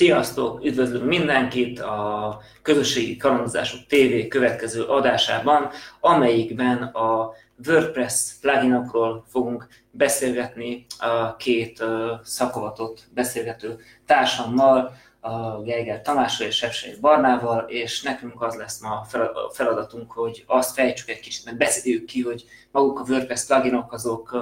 Sziasztok! Üdvözlünk mindenkit a Közösségi Kalandozások TV következő adásában, amelyikben a WordPress pluginokról fogunk beszélgetni a két szakavatott beszélgető társammal, a Geiger Tamással és Sepsei Barnával, és nekünk az lesz ma a feladatunk, hogy azt fejtsük egy kicsit, meg beszéljük ki, hogy maguk a WordPress pluginok azok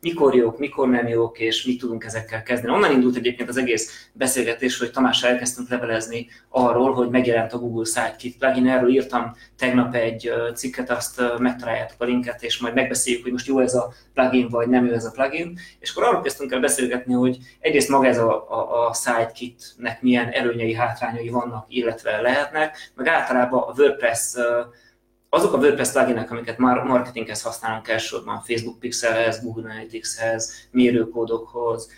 mikor jók, mikor nem jók, és mit tudunk ezekkel kezdeni. Onnan indult egyébként az egész beszélgetés, hogy Tamással elkezdtünk levelezni arról, hogy megjelent a Google Sidekick plugin. Erről írtam tegnap egy cikket, azt megtaláljátok a linket, és majd megbeszéljük, hogy most jó ez a plugin, vagy nem jó ez a plugin. És akkor arról kezdtünk el beszélgetni, hogy egyrészt maga ez a, a, a Sidekick-nek milyen előnyei, hátrányai vannak, illetve lehetnek, meg általában a WordPress azok a WordPress pluginek, amiket már marketinghez használunk elsősorban Facebook Pixelhez, Google Analyticshez, mérőkódokhoz,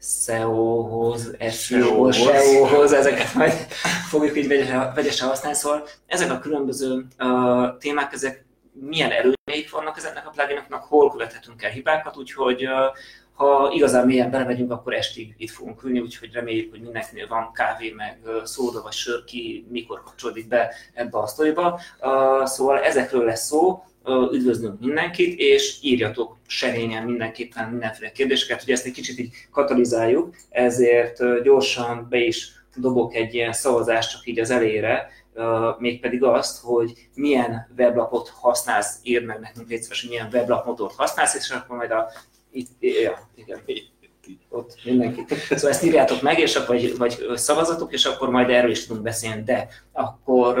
SEO-hoz, SEO-hoz, SEO-hoz, ezeket majd fogjuk így vegyesen használni. Szóval ezek a különböző uh, témák, ezek milyen előnyeik vannak ezeknek a pluginoknak, hol követhetünk el hibákat, úgyhogy uh, ha igazán mélyen belemegyünk, akkor estig itt fogunk ülni, úgyhogy reméljük, hogy mindenkinél van kávé, meg szóda vagy sör, ki mikor kapcsolódik be ebbe a sztoriba. Szóval ezekről lesz szó, üdvözlünk mindenkit, és írjatok serényen mindenképpen mindenféle kérdéseket, hogy ezt egy kicsit így katalizáljuk, ezért gyorsan be is dobok egy ilyen szavazást csak így az elére, mégpedig azt, hogy milyen weblapot használsz, írd meg nekünk légy szíves, milyen weblapmotort használsz, és akkor majd a itt, ja, igen, ott mindenki. Szóval ezt írjátok meg, és akkor, vagy, vagy szavazatok, és akkor majd erről is tudunk beszélni. De akkor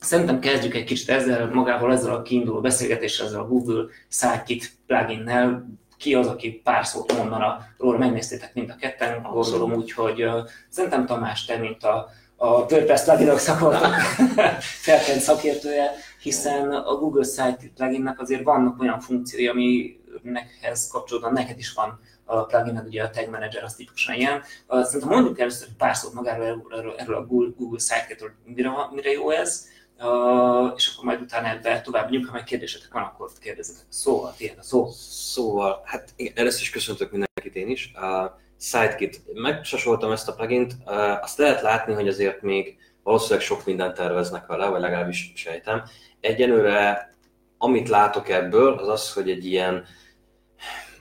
szerintem kezdjük egy kicsit ezzel, magával ezzel a kiinduló beszélgetéssel, ezzel a Google Sidekick pluginnel. Ki az, aki pár szót mondana róla, megnéztétek mind a ketten, gondolom úgy, hogy uh, szerintem Tamás, te, mint a, a WordPress pluginok szakoltak felkent szakértője, hiszen a Google Sidekick pluginnek azért vannak olyan funkciói, ami nekhez kapcsolódóan neked is van a plugin, ugye a Tag Manager, az típusan ilyen. Szerintem mondjuk először pár szót magáról erről, erről a Google, Google Sidekick-ről, mire, mire jó ez, és akkor majd utána ebbe tovább nyújt, ha meg kérdésetek van, akkor kérdezzetek. Szóval, tiéd a szó. Szóval, hát igen, először is köszöntök mindenkit én is. A Sidekit, megsasoltam ezt a plugint, azt lehet látni, hogy azért még valószínűleg sok mindent terveznek vele, vagy legalábbis sejtem. Egyenőre, amit látok ebből, az az, hogy egy ilyen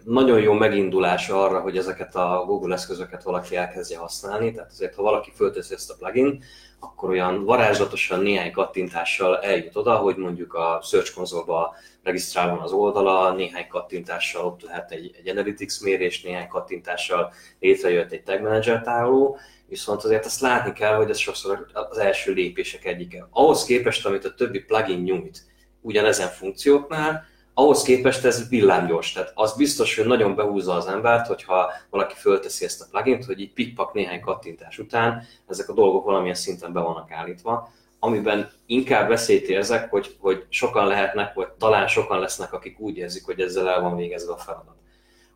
nagyon jó megindulás arra, hogy ezeket a Google eszközöket valaki elkezdje használni. Tehát azért, ha valaki fölteszi ezt a plugin, akkor olyan varázslatosan néhány kattintással eljut oda, hogy mondjuk a Search konzolba regisztrál van az oldala, néhány kattintással ott lehet egy, egy analytics mérés, néhány kattintással létrejött egy tag manager tároló, viszont azért azt látni kell, hogy ez sokszor az első lépések egyike. Ahhoz képest, amit a többi plugin nyújt ugyanezen funkcióknál, ahhoz képest ez villámgyors, tehát az biztos, hogy nagyon behúzza az embert, hogyha valaki fölteszi ezt a plugin hogy így pikpak néhány kattintás után ezek a dolgok valamilyen szinten be vannak állítva, amiben inkább veszélyt érzek, hogy, hogy sokan lehetnek, vagy talán sokan lesznek, akik úgy érzik, hogy ezzel el van végezve a feladat.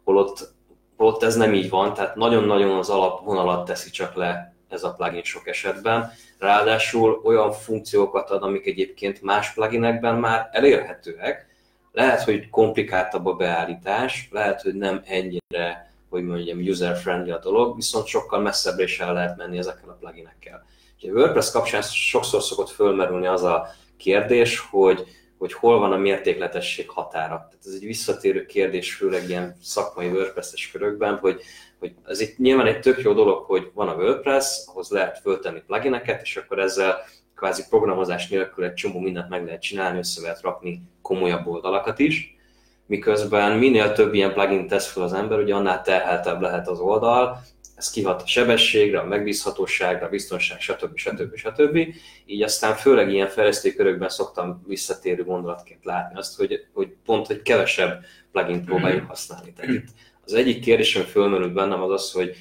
Holott, holott ez nem így van, tehát nagyon-nagyon az alapvonalat teszi csak le ez a plugin sok esetben. Ráadásul olyan funkciókat ad, amik egyébként más pluginekben már elérhetőek, lehet, hogy komplikáltabb a beállítás, lehet, hogy nem ennyire, hogy mondjam, user-friendly a dolog, viszont sokkal messzebbre is el lehet menni ezekkel a pluginekkel. A WordPress kapcsán sokszor szokott fölmerülni az a kérdés, hogy, hogy hol van a mértékletesség határa. Tehát ez egy visszatérő kérdés, főleg ilyen szakmai WordPress-es körökben, hogy, hogy ez itt nyilván egy tök jó dolog, hogy van a WordPress, ahhoz lehet föltenni plugineket, és akkor ezzel kvázi programozás nélkül egy csomó mindent meg lehet csinálni, össze lehet rakni komolyabb oldalakat is, miközben minél több ilyen plugin tesz fel az ember, ugye annál terheltebb lehet az oldal, ez kihat a sebességre, a megbízhatóságra, a biztonság, stb. stb. stb. Így aztán főleg ilyen fejlesztő körökben szoktam visszatérő gondolatként látni azt, hogy, hogy pont, hogy kevesebb plugin próbáljuk használni. Tehát itt az egyik kérdés, ami fölmerült bennem, az az, hogy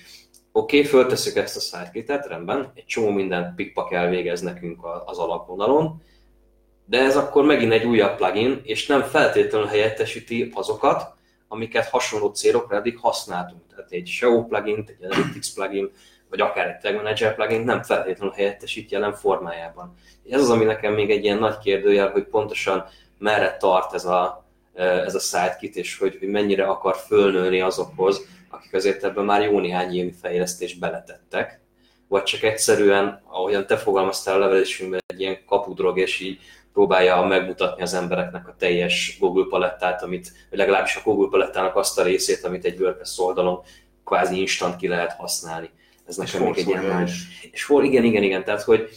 Oké, okay, föltesszük ezt a sidekitet, rendben, egy csomó mindent pikpak elvégez nekünk az alapvonalon, de ez akkor megint egy újabb plugin, és nem feltétlenül helyettesíti azokat, amiket hasonló célokra eddig használtunk. Tehát egy SEO plugin, egy Analytics plugin, vagy akár egy Tag Manager plugin nem feltétlenül helyettesít jelen formájában. Ez az, ami nekem még egy ilyen nagy kérdőjel, hogy pontosan merre tart ez a, ez a sidekit, és hogy, hogy mennyire akar fölnőni azokhoz, akik azért ebben már jó néhány évi fejlesztést beletettek. vagy csak egyszerűen, ahogyan te fogalmaztál a levelésünkben, egy ilyen kapudrog, és így próbálja megmutatni az embereknek a teljes Google palettát, amit, vagy legalábbis a Google palettának azt a részét, amit egy WordPress oldalon kvázi instant ki lehet használni. Ez nekem még egy ilyen. És for, igen, igen, igen, tehát hogy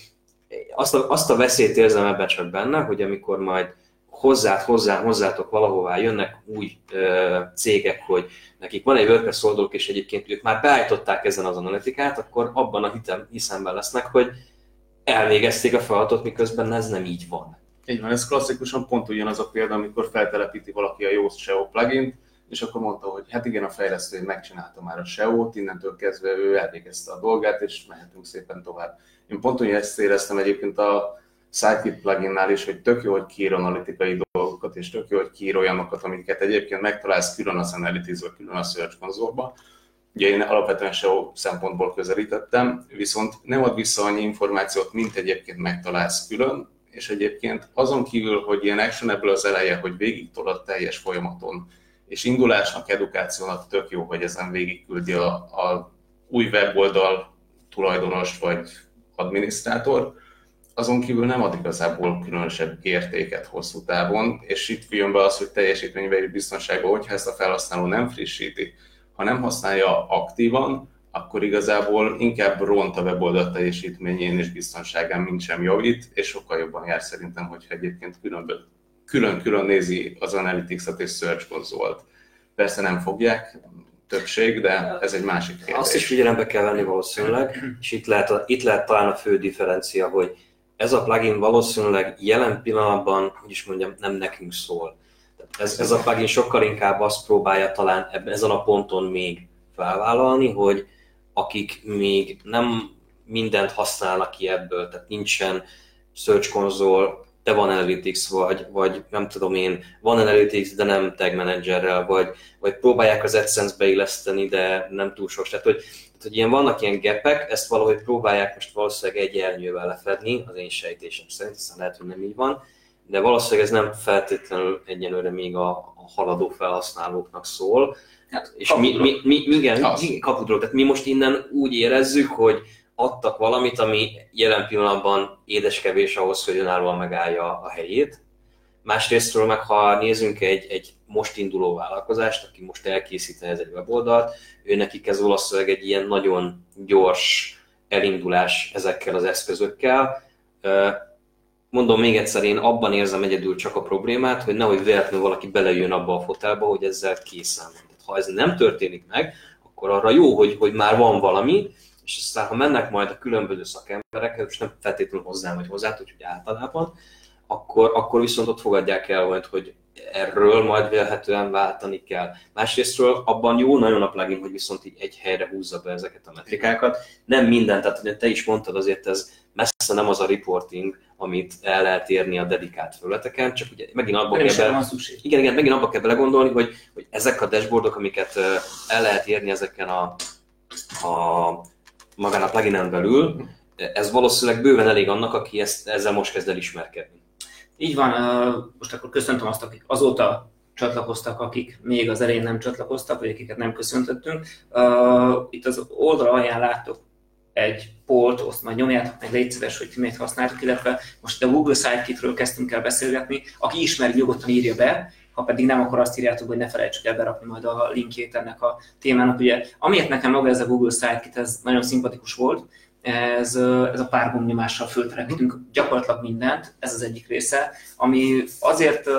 azt a, azt a veszélyt érzem ebben csak benne, hogy amikor majd hozzá, hozzá, hozzátok valahová jönnek új ö, cégek, hogy nekik van egy WordPress oldaluk, és egyébként ők már beállították ezen az analitikát, akkor abban a hitem, hiszemben lesznek, hogy elvégezték a feladatot, miközben ez nem így van. Így van, ez klasszikusan pont ugyanaz a példa, amikor feltelepíti valaki a Yoast SEO plugin és akkor mondta, hogy hát igen, a fejlesztő megcsinálta már a SEO-t, innentől kezdve ő elvégezte a dolgát, és mehetünk szépen tovább. Én pont úgy ezt éreztem egyébként a Sitekit pluginnál is, hogy tök jó, hogy kiír analitikai dolgokat, és tök jó, hogy kiír olyanokat, amiket egyébként megtalálsz külön az analytics külön a Search konzolba. Ugye én alapvetően SEO szempontból közelítettem, viszont nem ad vissza annyi információt, mint egyébként megtalálsz külön, és egyébként azon kívül, hogy ilyen ebből az eleje, hogy végig tolod teljes folyamaton, és indulásnak, edukációnak tök jó, hogy ezen végigküldi a, a új weboldal tulajdonos vagy adminisztrátor, azon kívül nem ad igazából különösebb értéket hosszú távon, és itt jön be az, hogy teljesítménybeli biztonságban, hogyha ezt a felhasználó nem frissíti, ha nem használja aktívan, akkor igazából inkább ront a weboldal teljesítményén és biztonságán, mint sem javít, és sokkal jobban jár szerintem, hogyha egyébként külön-külön nézi az Analytics-et és Search Console-t. Persze nem fogják, többség, de ez egy másik kérdés. Azt is figyelembe kell venni valószínűleg, és itt lehet, a, itt lehet talán a fő differencia, hogy ez a plugin valószínűleg jelen pillanatban, hogy is mondjam, nem nekünk szól. Ez, ez a plugin sokkal inkább azt próbálja talán ebben, ezen a ponton még felvállalni, hogy akik még nem mindent használnak ki ebből, tehát nincsen Search Console, de van Analytics, vagy, vagy nem tudom én, van Analytics, de nem Tag Managerrel, vagy, vagy próbálják az AdSense beilleszteni, de nem túl sok. Tehát, hogy, tehát, hogy ilyen, vannak ilyen gepek, ezt valahogy próbálják most valószínűleg egy elnyővel lefedni, az én sejtésem szerint, hiszen lehet, hogy nem így van, de valószínűleg ez nem feltétlenül egyenlőre még a, a haladó felhasználóknak szól. Hát, és mi, mi, mi, mi, igen, kapudról. Tehát mi most innen úgy érezzük, hogy adtak valamit, ami jelen pillanatban édeskevés ahhoz, hogy önállóan megállja a helyét. Másrésztről meg, ha nézzünk egy, egy most induló vállalkozást, aki most elkészít ez egy weboldalt, ő nekik ez valószínűleg egy ilyen nagyon gyors elindulás ezekkel az eszközökkel. Mondom még egyszer, én abban érzem egyedül csak a problémát, hogy nehogy véletlenül valaki belejön abba a fotelba, hogy ezzel készen van. Ha ez nem történik meg, akkor arra jó, hogy, hogy már van valami, és aztán ha mennek majd a különböző szakemberek, és nem feltétlenül hozzám vagy hozzá, hogy általában, akkor, akkor viszont ott fogadják el majd, hogy erről majd vélhetően váltani kell. Másrésztről abban jó nagyon a plugin, hogy viszont így egy helyre húzza be ezeket a metrikákat. Nem minden, tehát ugye te is mondtad, azért ez messze nem az a reporting, amit el lehet érni a dedikált felületeken, csak ugye megint abba kell, bele... igen, igen, megint abba kell belegondolni, hogy, hogy ezek a dashboardok, amiket el lehet érni ezeken a, a magán a pluginen belül, ez valószínűleg bőven elég annak, aki ezt, ezzel most kezd el ismerkedni. Így van, most akkor köszöntöm azt, akik azóta csatlakoztak, akik még az elején nem csatlakoztak, vagy akiket nem köszöntöttünk. Itt az oldal alján láttok egy polt, azt majd nyomjátok meg, légy szíves, hogy ti miért használtok, illetve most a Google Sidekitről kezdtünk el beszélgetni. Aki ismeri, nyugodtan írja be, ha pedig nem, akkor azt írjátok, hogy ne felejtsük el berakni majd a linkjét ennek a témának. Ugye, amiért nekem maga ez a Google Sidekit, ez nagyon szimpatikus volt, ez, ez a pár gombnyomással föltelepítünk gyakorlatilag mindent, ez az egyik része, ami azért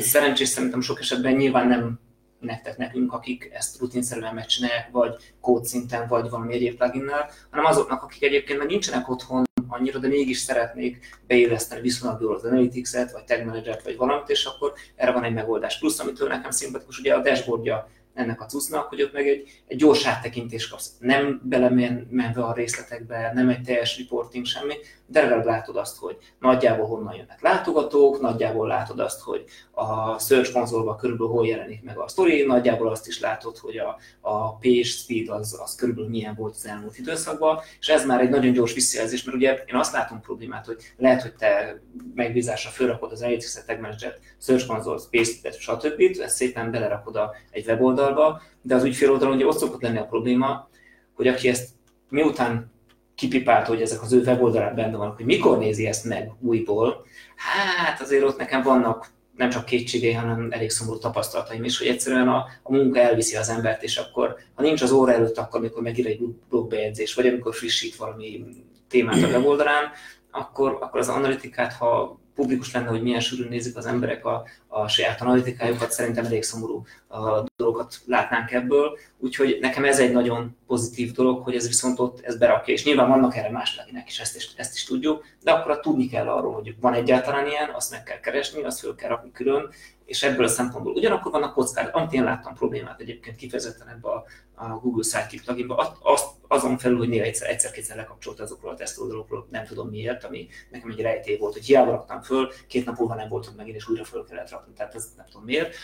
szerencsés szerintem sok esetben nyilván nem nektek, nekünk, akik ezt rutinszerűen megcsinálják, vagy kódszinten, vagy valami egyéb pluginnel, hanem azoknak, akik egyébként meg nincsenek otthon annyira, de mégis szeretnék beilleszteni viszonylag jól az Analytics-et, vagy Tag Manager-t, vagy valamit, és akkor erre van egy megoldás. Plusz, amitől nekem szimpatikus, ugye a dashboardja ennek a cuccnak, hogy ott meg egy, egy gyors áttekintést kapsz. Nem belemenve a részletekbe, nem egy teljes reporting, semmi, de legalább látod azt, hogy nagyjából honnan jönnek látogatók, nagyjából látod azt, hogy a Search konzolban körülbelül hol jelenik meg a story, nagyjából azt is látod, hogy a, a page speed az, az körülbelül milyen volt az elmúlt időszakban, és ez már egy nagyon gyors visszajelzés, mert ugye én azt látom problémát, hogy lehet, hogy te megbízásra felrakod az Analytics Tag Manager, Search Console, speed stb. ezt szépen belerakod a, egy weboldalba, de az ügyfél oldalon ugye ott szokott lenni a probléma, hogy aki ezt miután kipipált, hogy ezek az ő weboldalán benne vannak, hogy mikor nézi ezt meg újból, hát azért ott nekem vannak nem csak kétségei, hanem elég szomorú tapasztalataim is, hogy egyszerűen a, a munka elviszi az embert, és akkor, ha nincs az óra előtt, akkor amikor megír egy blogbejegyzés, vagy amikor frissít valami témát a weboldalán, akkor, akkor az analitikát, ha publikus lenne, hogy milyen sűrűn nézik az emberek a, a saját analitikájukat, szerintem elég szomorú a dolgokat látnánk ebből. Úgyhogy nekem ez egy nagyon pozitív dolog, hogy ez viszont ott ez berakja, és nyilván vannak erre más pluginek is, ezt is, ezt is tudjuk, de akkor tudni kell arról, hogy van egyáltalán ilyen, azt meg kell keresni, azt föl kell rakni külön, és ebből a szempontból ugyanakkor vannak kockák, amit én láttam problémát egyébként kifejezetten ebbe a, a Google Sidekick pluginba, azt, azon felül, hogy néha egyszer, egyszer-kétszer lekapcsolt azokról a tesztoldalokról, nem tudom miért, ami nekem egy rejtély volt, hogy hiába raktam föl, két nap múlva nem voltunk megint, és újra föl kellett rakni, tehát ez nem tudom miért.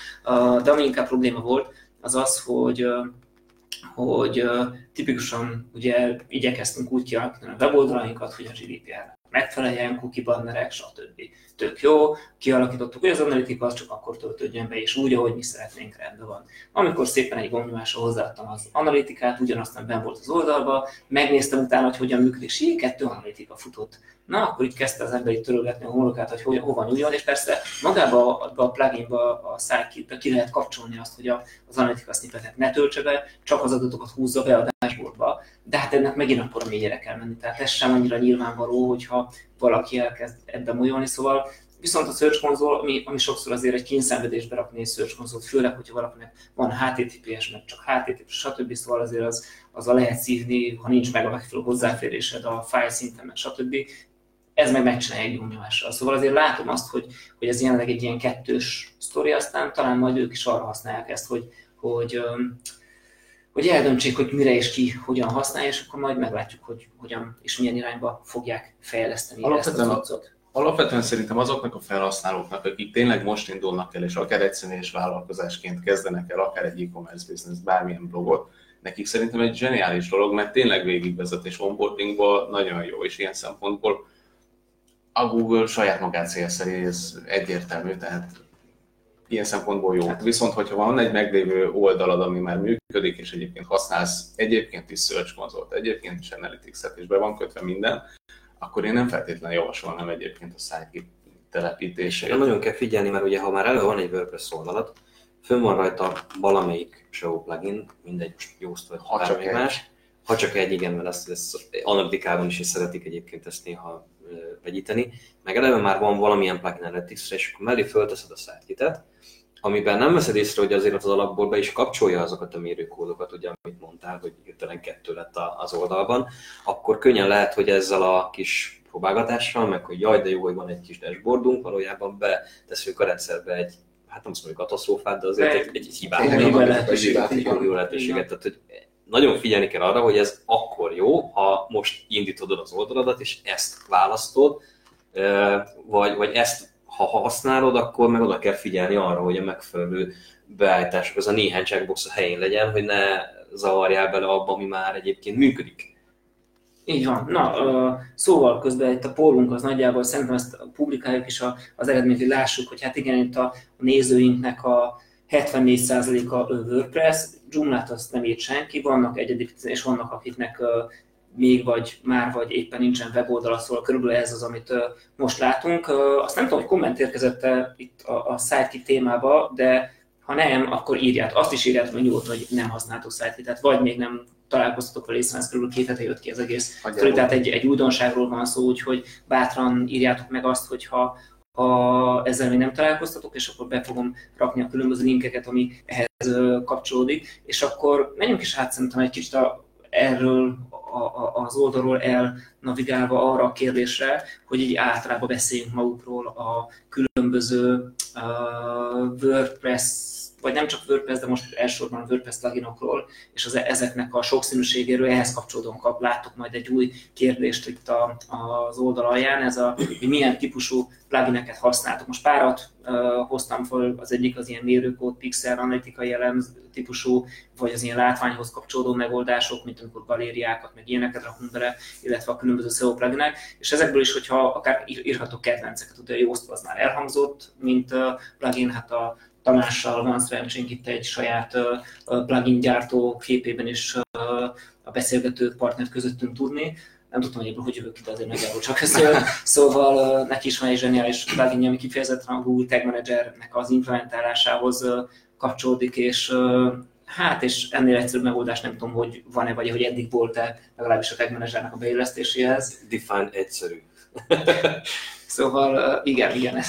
De ami inkább probléma volt, az az, hogy hogy tipikusan ugye igyekeztünk úgy kialakítani a weboldalainkat, hogy a GDPR megfeleljen, cookie bannerek, stb. Tök jó, kialakítottuk, hogy az analitika az csak akkor töltődjön be, és úgy, ahogy mi szeretnénk, rendben van. Amikor szépen egy gomnyomásra hozzáadtam az analitikát, ugyanazt ben volt az oldalba, megnéztem utána, hogy hogyan működik, és kettő analitika futott. Na, akkor itt kezdte az ember itt törölgetni a honlokát, hogy hova, hova nyúljon, és persze magába a, a pluginba, a sidekick ki lehet kapcsolni azt, hogy a, az analitika snippetet ne töltse be, csak az adatokat húzza be a dashboardba, de hát ennek megint a mélyére kell menni. Tehát ez sem annyira nyilvánvaló, hogyha valaki elkezd ebben múlni, szóval Viszont a Search Console, ami, ami sokszor azért egy kényszenvedésbe rakni egy Search Console, főleg, hogyha valakinek van HTTPS, meg csak HTTP, stb. Szóval azért az, az a lehet szívni, ha nincs meg a megfelelő hozzáférésed a file szinten, meg stb. Ez meg megcsinálja egy nyomnyomással. Szóval azért látom azt, hogy, hogy ez jelenleg egy ilyen kettős sztori, aztán talán majd ők is arra használják ezt, hogy, hogy hogy eldöntsék, hogy mire és ki hogyan használja, és akkor majd meglátjuk, hogy hogyan és milyen irányba fogják fejleszteni alapvetően, ezt a Alapvetően szerintem azoknak a felhasználóknak, akik tényleg most indulnak el, és akár egy személyes vállalkozásként kezdenek el, akár egy e-commerce business, bármilyen blogot, nekik szerintem egy zseniális dolog, mert tényleg végigvezet és onboardingból nagyon jó, és ilyen szempontból a Google saját magát célszerű, ez egyértelmű, tehát ilyen szempontból jó. Hát. Viszont, hogyha van egy meglévő oldalad, ami már működik, és egyébként használsz egyébként is Search Console-t, egyébként is Analytics-et, és be van kötve minden, akkor én nem feltétlenül javasolnám egyébként a sidekick telepítését. Nem nagyon kell figyelni, mert ugye ha már elő van egy WordPress oldalat, fönn van rajta valamelyik show plugin, mindegy, most Yoast vagy ha csak egy. más. Ha csak egy, igen, mert ezt, ezt analitikában is, is szeretik egyébként ezt néha vegyíteni, meg eleve már van valamilyen plugin analytics és akkor mellé fölteszed a sidekitet, amiben nem veszed észre, hogy azért az alapból be is kapcsolja azokat a mérőkódokat, ugye, amit mondtál, hogy hirtelen kettő lett az oldalban, akkor könnyen lehet, hogy ezzel a kis próbálgatással, meg hogy jaj, de jó, hogy van egy kis dashboardunk, valójában beteszünk a rendszerbe egy, hát nem mondom, hogy katasztrófát, de azért egy, egy, egy hibát, egy jó lehetőséget, egy jó lehetőséget. Tehát, hogy nagyon figyelni kell arra, hogy ez akkor jó, ha most indítod az oldaladat, és ezt választod, vagy, vagy ezt ha használod, akkor meg oda kell figyelni arra, hogy a megfelelő beállítások, az a néhány checkbox a helyén legyen, hogy ne zavarjál bele abba, ami már egyébként működik. Így van. Na, szóval közben itt a pólunk az nagyjából szerintem ezt publikáljuk is az eredményt, hogy lássuk, hogy hát igen, itt a nézőinknek a 74%-a WordPress, Joomla-t azt nem írt senki, vannak egyedi, és vannak akiknek még vagy már vagy éppen nincsen weboldala, szóval körülbelül ez az, amit most látunk. Azt nem tudom, hogy komment érkezett -e itt a, a Sidekick témába, de ha nem, akkor írját. Azt is írjátok hogy nyugodtan, hogy nem használtok Sidekick, tehát vagy még nem találkoztatok vele, hiszen ez körülbelül két hete jött ki az egész. Szóval, tehát egy, egy újdonságról van szó, úgyhogy bátran írjátok meg azt, hogyha ha ezzel még nem találkoztatok, és akkor be fogom rakni a különböző linkeket, ami ehhez kapcsolódik, és akkor menjünk is át szerintem egy kicsit a, erről az oldalról elnavigálva arra a kérdésre, hogy így általában beszéljünk magukról a különböző uh, WordPress vagy nem csak WordPress, de most elsősorban WordPress pluginokról, és az, ezeknek a sokszínűségéről ehhez kapcsolódóan kap, láttok majd egy új kérdést itt a, az oldal alján, ez a, hogy milyen típusú plugineket használtok. Most párat uh, hoztam fel, az egyik az ilyen mérőkód, pixel, analitikai elem típusú, vagy az ilyen látványhoz kapcsolódó megoldások, mint amikor galériákat, meg ilyeneket rakunk bele, illetve a különböző SEO pluginek, és ezekből is, hogyha akár írhatok kedvenceket, ugye Yoast az már elhangzott, mint plugin, hát a Tamással van szerencsénk itt egy saját plugin gyártó képében is a beszélgető partner közöttünk tudni. nem tudtam, ebből hogy jövök ki, de azért nagyjából csak szól. Szóval neki is van egy zseniális plugin, ami kifejezetten a Google Tag Managernek az implementálásához kapcsolódik, és hát és ennél egyszerűbb megoldás nem tudom, hogy van-e, vagy hogy eddig volt-e legalábbis a Tag Managernek a beillesztéséhez. Define egyszerű. Szóval igen, igen.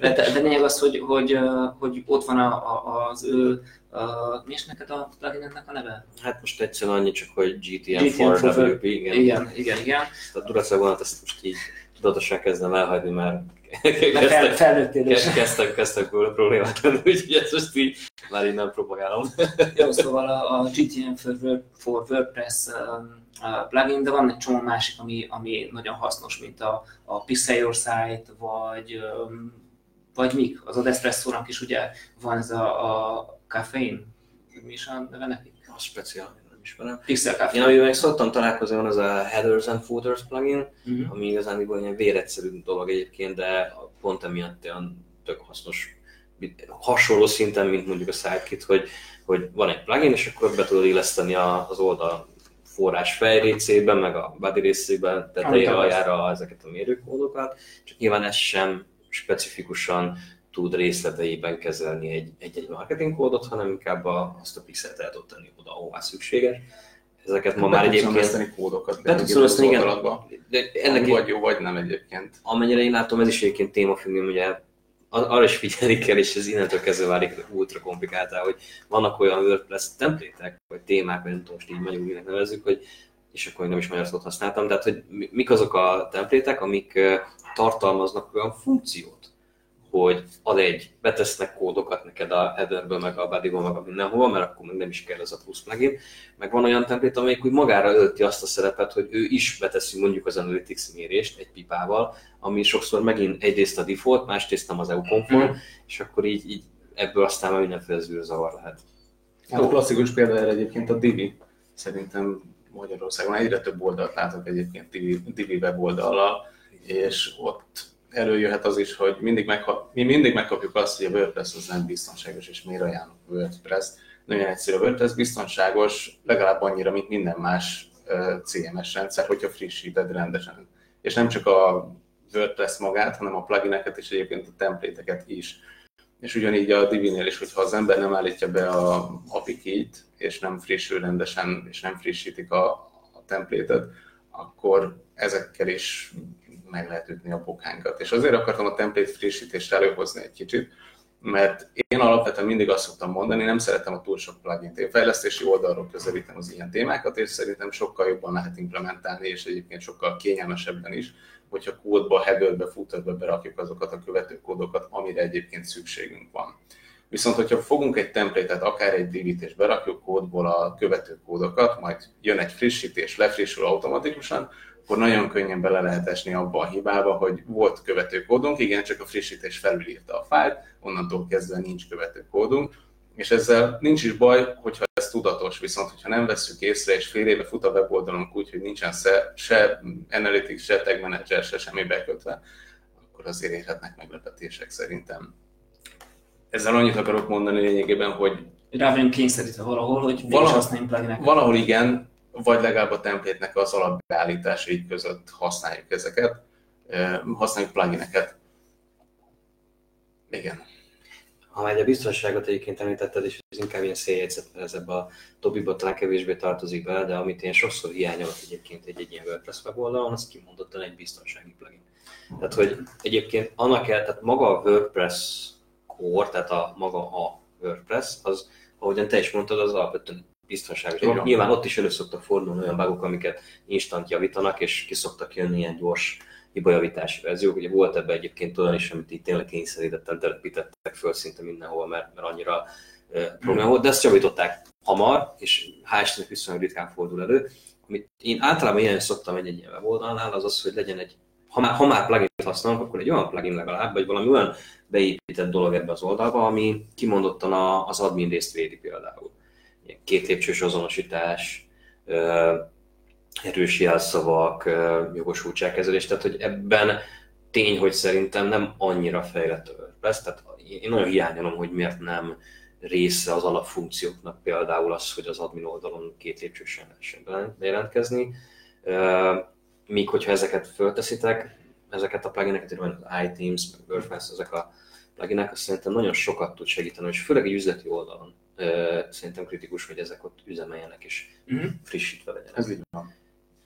De, de, de lényeg az, hogy, hogy, hogy ott van a, a, az ő Uh, mi is neked a pluginetnek a neve? Hát most egyszerűen annyi csak, hogy GTM, GTM for WP, igen. Igen, igen, igen. Ezt a Duracell vonat, ezt most így tudatosan kezdem elhagyni, mert kezdtek, felnőttél is. Kezdtek, kezdtek problémát lenni, úgyhogy ezt most így már így nem propagálom. Jó, szóval a, a GTM for, for WordPress um, plugin, de van egy csomó másik, ami, ami nagyon hasznos, mint a, a Pixel Your Site, vagy, vagy mik. Az Odespresso-nak is ugye van ez a, a Caffeine, mi is a neve nekik? A speciál, nem ismerem. Pixel Caffeine. Én amivel szoktam találkozni, van az a Headers and Footers plugin, uh-huh. ami igazán egy véretszerű dolog egyébként, de pont emiatt olyan tök hasznos hasonló szinten, mint mondjuk a Sidekit, hogy, hogy van egy plugin, és akkor be tudod illeszteni az oldal forrás fejrécében, meg a body részében, tetejére aljára ezeket a mérőkódokat, csak nyilván ez sem specifikusan tud részleteiben kezelni egy, egy-egy marketing kódot, hanem inkább a, azt a pixelt el tud tenni oda, ahová szükséges. Ezeket ma már egyébként... kódokat. Be tudsz igen. De ennek vagy jó, vagy nem egyébként. Amennyire én látom, ez is egyébként témafüggő, ugye arra is figyelik kell, és ez innentől kezdve válik ultra komplikáltá, hogy vannak olyan WordPress templétek, vagy témák, vagy nem tudom, most így magyarul nevezzük, hogy és akkor nem is magyar szót használtam, tehát hogy mik azok a templétek, amik tartalmaznak olyan funkciót, hogy ad egy, betesznek kódokat neked a headerből, meg a bodyból, meg a mindenhova, mert akkor meg nem is kell ez a plusz plugin. Meg van olyan templét, amelyik úgy magára ölti azt a szerepet, hogy ő is beteszi mondjuk az Analytics mérést egy pipával, ami sokszor megint egyrészt a default, másrészt nem az EU konform, mm. és akkor így, így ebből aztán már mindenféle zavar lehet. Hát a klasszikus példa erre egyébként a Divi. Szerintem Magyarországon egyre több oldalt látok egyébként Divi, Divi weboldallal, és ott előjöhet az is, hogy mindig megha- mi mindig megkapjuk azt, hogy a WordPress az nem biztonságos, és miért ajánlok WordPress. Nagyon egyszerű, a WordPress biztonságos legalább annyira, mint minden más CMS rendszer, hogyha frissíted rendesen. És nem csak a WordPress magát, hanem a plugineket és egyébként a templéteket is. És ugyanígy a Divinél is, hogyha az ember nem állítja be a API key-t, és nem frissül rendesen, és nem frissítik a, a templétet, akkor ezekkel is meg lehet ütni a bokánkat. És azért akartam a template frissítést előhozni egy kicsit, mert én alapvetően mindig azt szoktam mondani, nem szeretem a túl sok plugin Én fejlesztési oldalról közelítem az ilyen témákat, és szerintem sokkal jobban lehet implementálni, és egyébként sokkal kényelmesebben is, hogyha kódba, headerbe, footerbe berakjuk azokat a követőkódokat, amire egyébként szükségünk van. Viszont, hogyha fogunk egy templétet, akár egy divit, és berakjuk kódból a követőkódokat, majd jön egy frissítés, lefrissül automatikusan, akkor nagyon könnyen bele lehet esni abba a hibába, hogy volt követőkódunk, igen, csak a frissítés felülírta a fájlt, onnantól kezdve nincs követőkódunk, és ezzel nincs is baj, hogyha ez tudatos, viszont hogyha nem vesszük észre, és fél éve fut a weboldalunk úgy, hogy nincsen se, se Analytics, se Tag Manager, se semmi bekötve, akkor azért érhetnek meglepetések szerintem. Ezzel annyit akarok mondani lényegében, hogy rá vagyunk kényszerítve valahol, hogy valahol, valahol igen, vagy legalább a templétnek az alapbeállításai között használjuk ezeket, használjuk plugineket. Igen. Ha már a biztonságot egyébként említetted, és ez inkább ilyen széljegyzet, mert ez ebbe a Tobiba talán kevésbé tartozik bele, de amit én sokszor hiányolok egyébként egy, egy ilyen WordPress weboldalon, az kimondottan egy biztonsági plugin. Tehát, hogy egyébként annak el, tehát maga a WordPress core, tehát a maga a WordPress, az, ahogyan te is mondtad, az alapvetően biztonságos. Igen. Nyilván ott is elő szoktak fordulni olyan bugok, amiket instant javítanak, és ki szoktak jönni ilyen gyors hibajavítási verziók. Ugye volt ebben egyébként olyan is, amit itt tényleg kényszerítetten telepítettek föl szinte mindenhol, mert, mert annyira e, probléma volt, de ezt javították hamar, és hál' viszonylag ritkán fordul elő. Amit én általában ilyen szoktam egy, egy ilyen weboldalnál, az az, hogy legyen egy, ha már, ha már plugin használunk, akkor egy olyan plugin legalább, vagy valami olyan beépített dolog ebbe az oldalba, ami kimondottan az admin részt védi például két lépcsős azonosítás, erős jelszavak, jogosultságkezelés, tehát hogy ebben tény, hogy szerintem nem annyira fejlett WordPress, tehát én nagyon hiányolom, hogy miért nem része az alapfunkcióknak például az, hogy az admin oldalon két lépcsősen lehessen bejelentkezni. míg hogyha ezeket fölteszitek, ezeket a plugineket, az iTeams, meg WordPress, ezek a pluginek, azt szerintem nagyon sokat tud segíteni, és főleg egy üzleti oldalon szerintem kritikus, hogy ezek ott üzemeljenek és uh-huh. frissítve legyenek. Ez így van.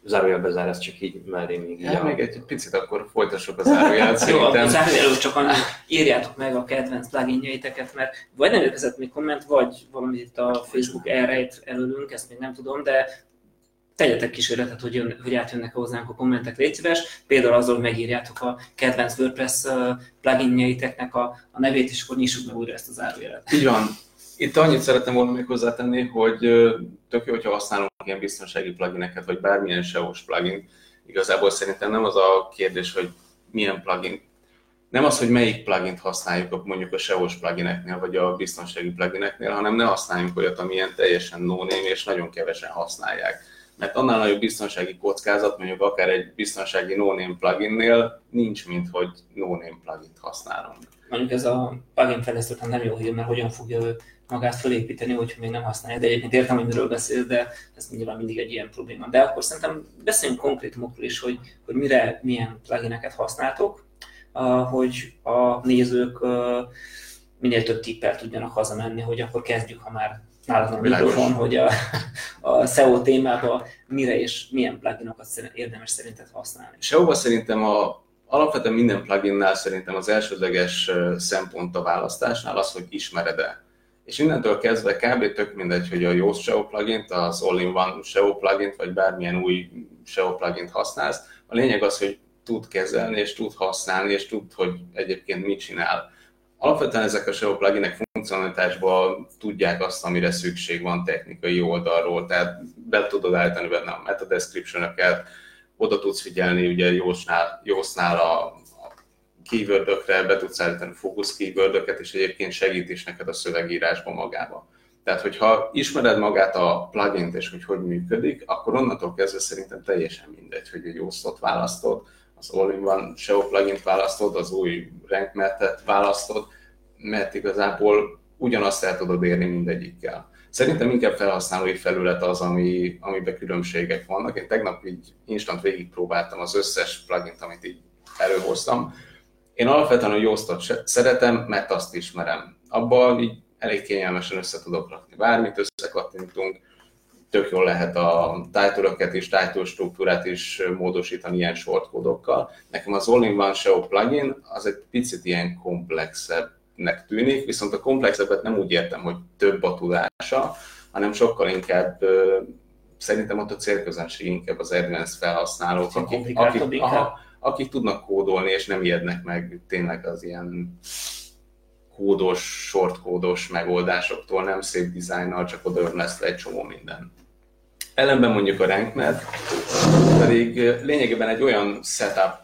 Zárójel bezár, ez csak így mellé még így. Hát még egy picit akkor folytassuk a zárójelet Jó, a zárójelről csak annyi, írjátok meg a kedvenc pluginjaiteket, mert vagy nem érkezett még komment, vagy valamit itt a Facebook elrejt előlünk, ezt még nem tudom, de tegyetek kísérletet, hogy, jön, hogy átjönnek hozzánk a kommentek, légy szíves. Például azzal, hogy megírjátok a kedvenc WordPress pluginjeiteknek a, a nevét, és akkor nyissuk meg újra ezt a zárójelet. Így van. Itt annyit szerettem volna még hozzátenni, hogy tök jó, hogyha használunk ilyen biztonsági plugineket, vagy bármilyen SEO-s plugin. Igazából szerintem nem az a kérdés, hogy milyen plugin, nem az, hogy melyik plugint használjuk mondjuk a SEO-s plugineknél, vagy a biztonsági plugineknél, hanem ne használjunk olyat, amilyen teljesen no és nagyon kevesen használják mert annál nagyobb biztonsági kockázat, mondjuk akár egy biztonsági no-name pluginnél nincs, mint hogy no-name plugin használunk. Mondjuk ez a plugin fejlesztő nem jó hír, mert hogyan fogja ő magát felépíteni, hogyha még nem használja. De egyébként értem, hogy miről beszél, de ez nyilván mindig egy ilyen probléma. De akkor szerintem beszéljünk konkrétumokról is, hogy, hogy mire milyen plugineket használtok, hogy a nézők minél több tippel tudjanak hazamenni, hogy akkor kezdjük, ha már nálad a mikrofon, hogy a, a SEO témában mire és milyen pluginokat érdemes szerinted használni. SEO-ban szerintem a, alapvetően minden pluginnál szerintem az elsődleges szempont a választásnál az, hogy ismered-e. És innentől kezdve kb. tök mindegy, hogy a Yoast SEO plugint, az All-in-One SEO plugint, vagy bármilyen új SEO plugint használsz. A lényeg az, hogy tud kezelni, és tud használni, és tud, hogy egyébként mit csinál. Alapvetően ezek a SEO pluginek funkcionalitásban tudják azt, amire szükség van technikai oldalról, tehát be tudod állítani benne a meta description oda tudsz figyelni, ugye Jósnál, Jósnál a, keyword be tudsz állítani fókusz keyword és egyébként segít is neked a szövegírásban magába. Tehát, hogyha ismered magát a plugin és hogy hogy működik, akkor onnantól kezdve szerintem teljesen mindegy, hogy egy osztot választod, az all-in-one SEO plugin választod, az új rank választod, mert igazából ugyanazt el tudod érni mindegyikkel. Szerintem inkább felhasználói felület az, ami, amiben különbségek vannak. Én tegnap így instant végigpróbáltam az összes plugin amit így előhoztam. Én alapvetően a Yoast-ot szeretem, mert azt ismerem. Abban így elég kényelmesen össze tudok rakni bármit, összekattintunk, tök jól lehet a title és title struktúrát is módosítani ilyen shortkódokkal. Nekem az All-in-One SEO plugin az egy picit ilyen komplexebb nek tűnik, viszont a komplexebbet nem úgy értem, hogy több a tudása, hanem sokkal inkább szerintem ott a célközönség inkább az advanced felhasználók, akik, akik, aha, akik tudnak kódolni, és nem ijednek meg tényleg az ilyen kódos, short kódos megoldásoktól, nem szép dizájnnal, csak oda lesz egy csomó minden. Ellenben mondjuk a RankMed pedig lényegében egy olyan setup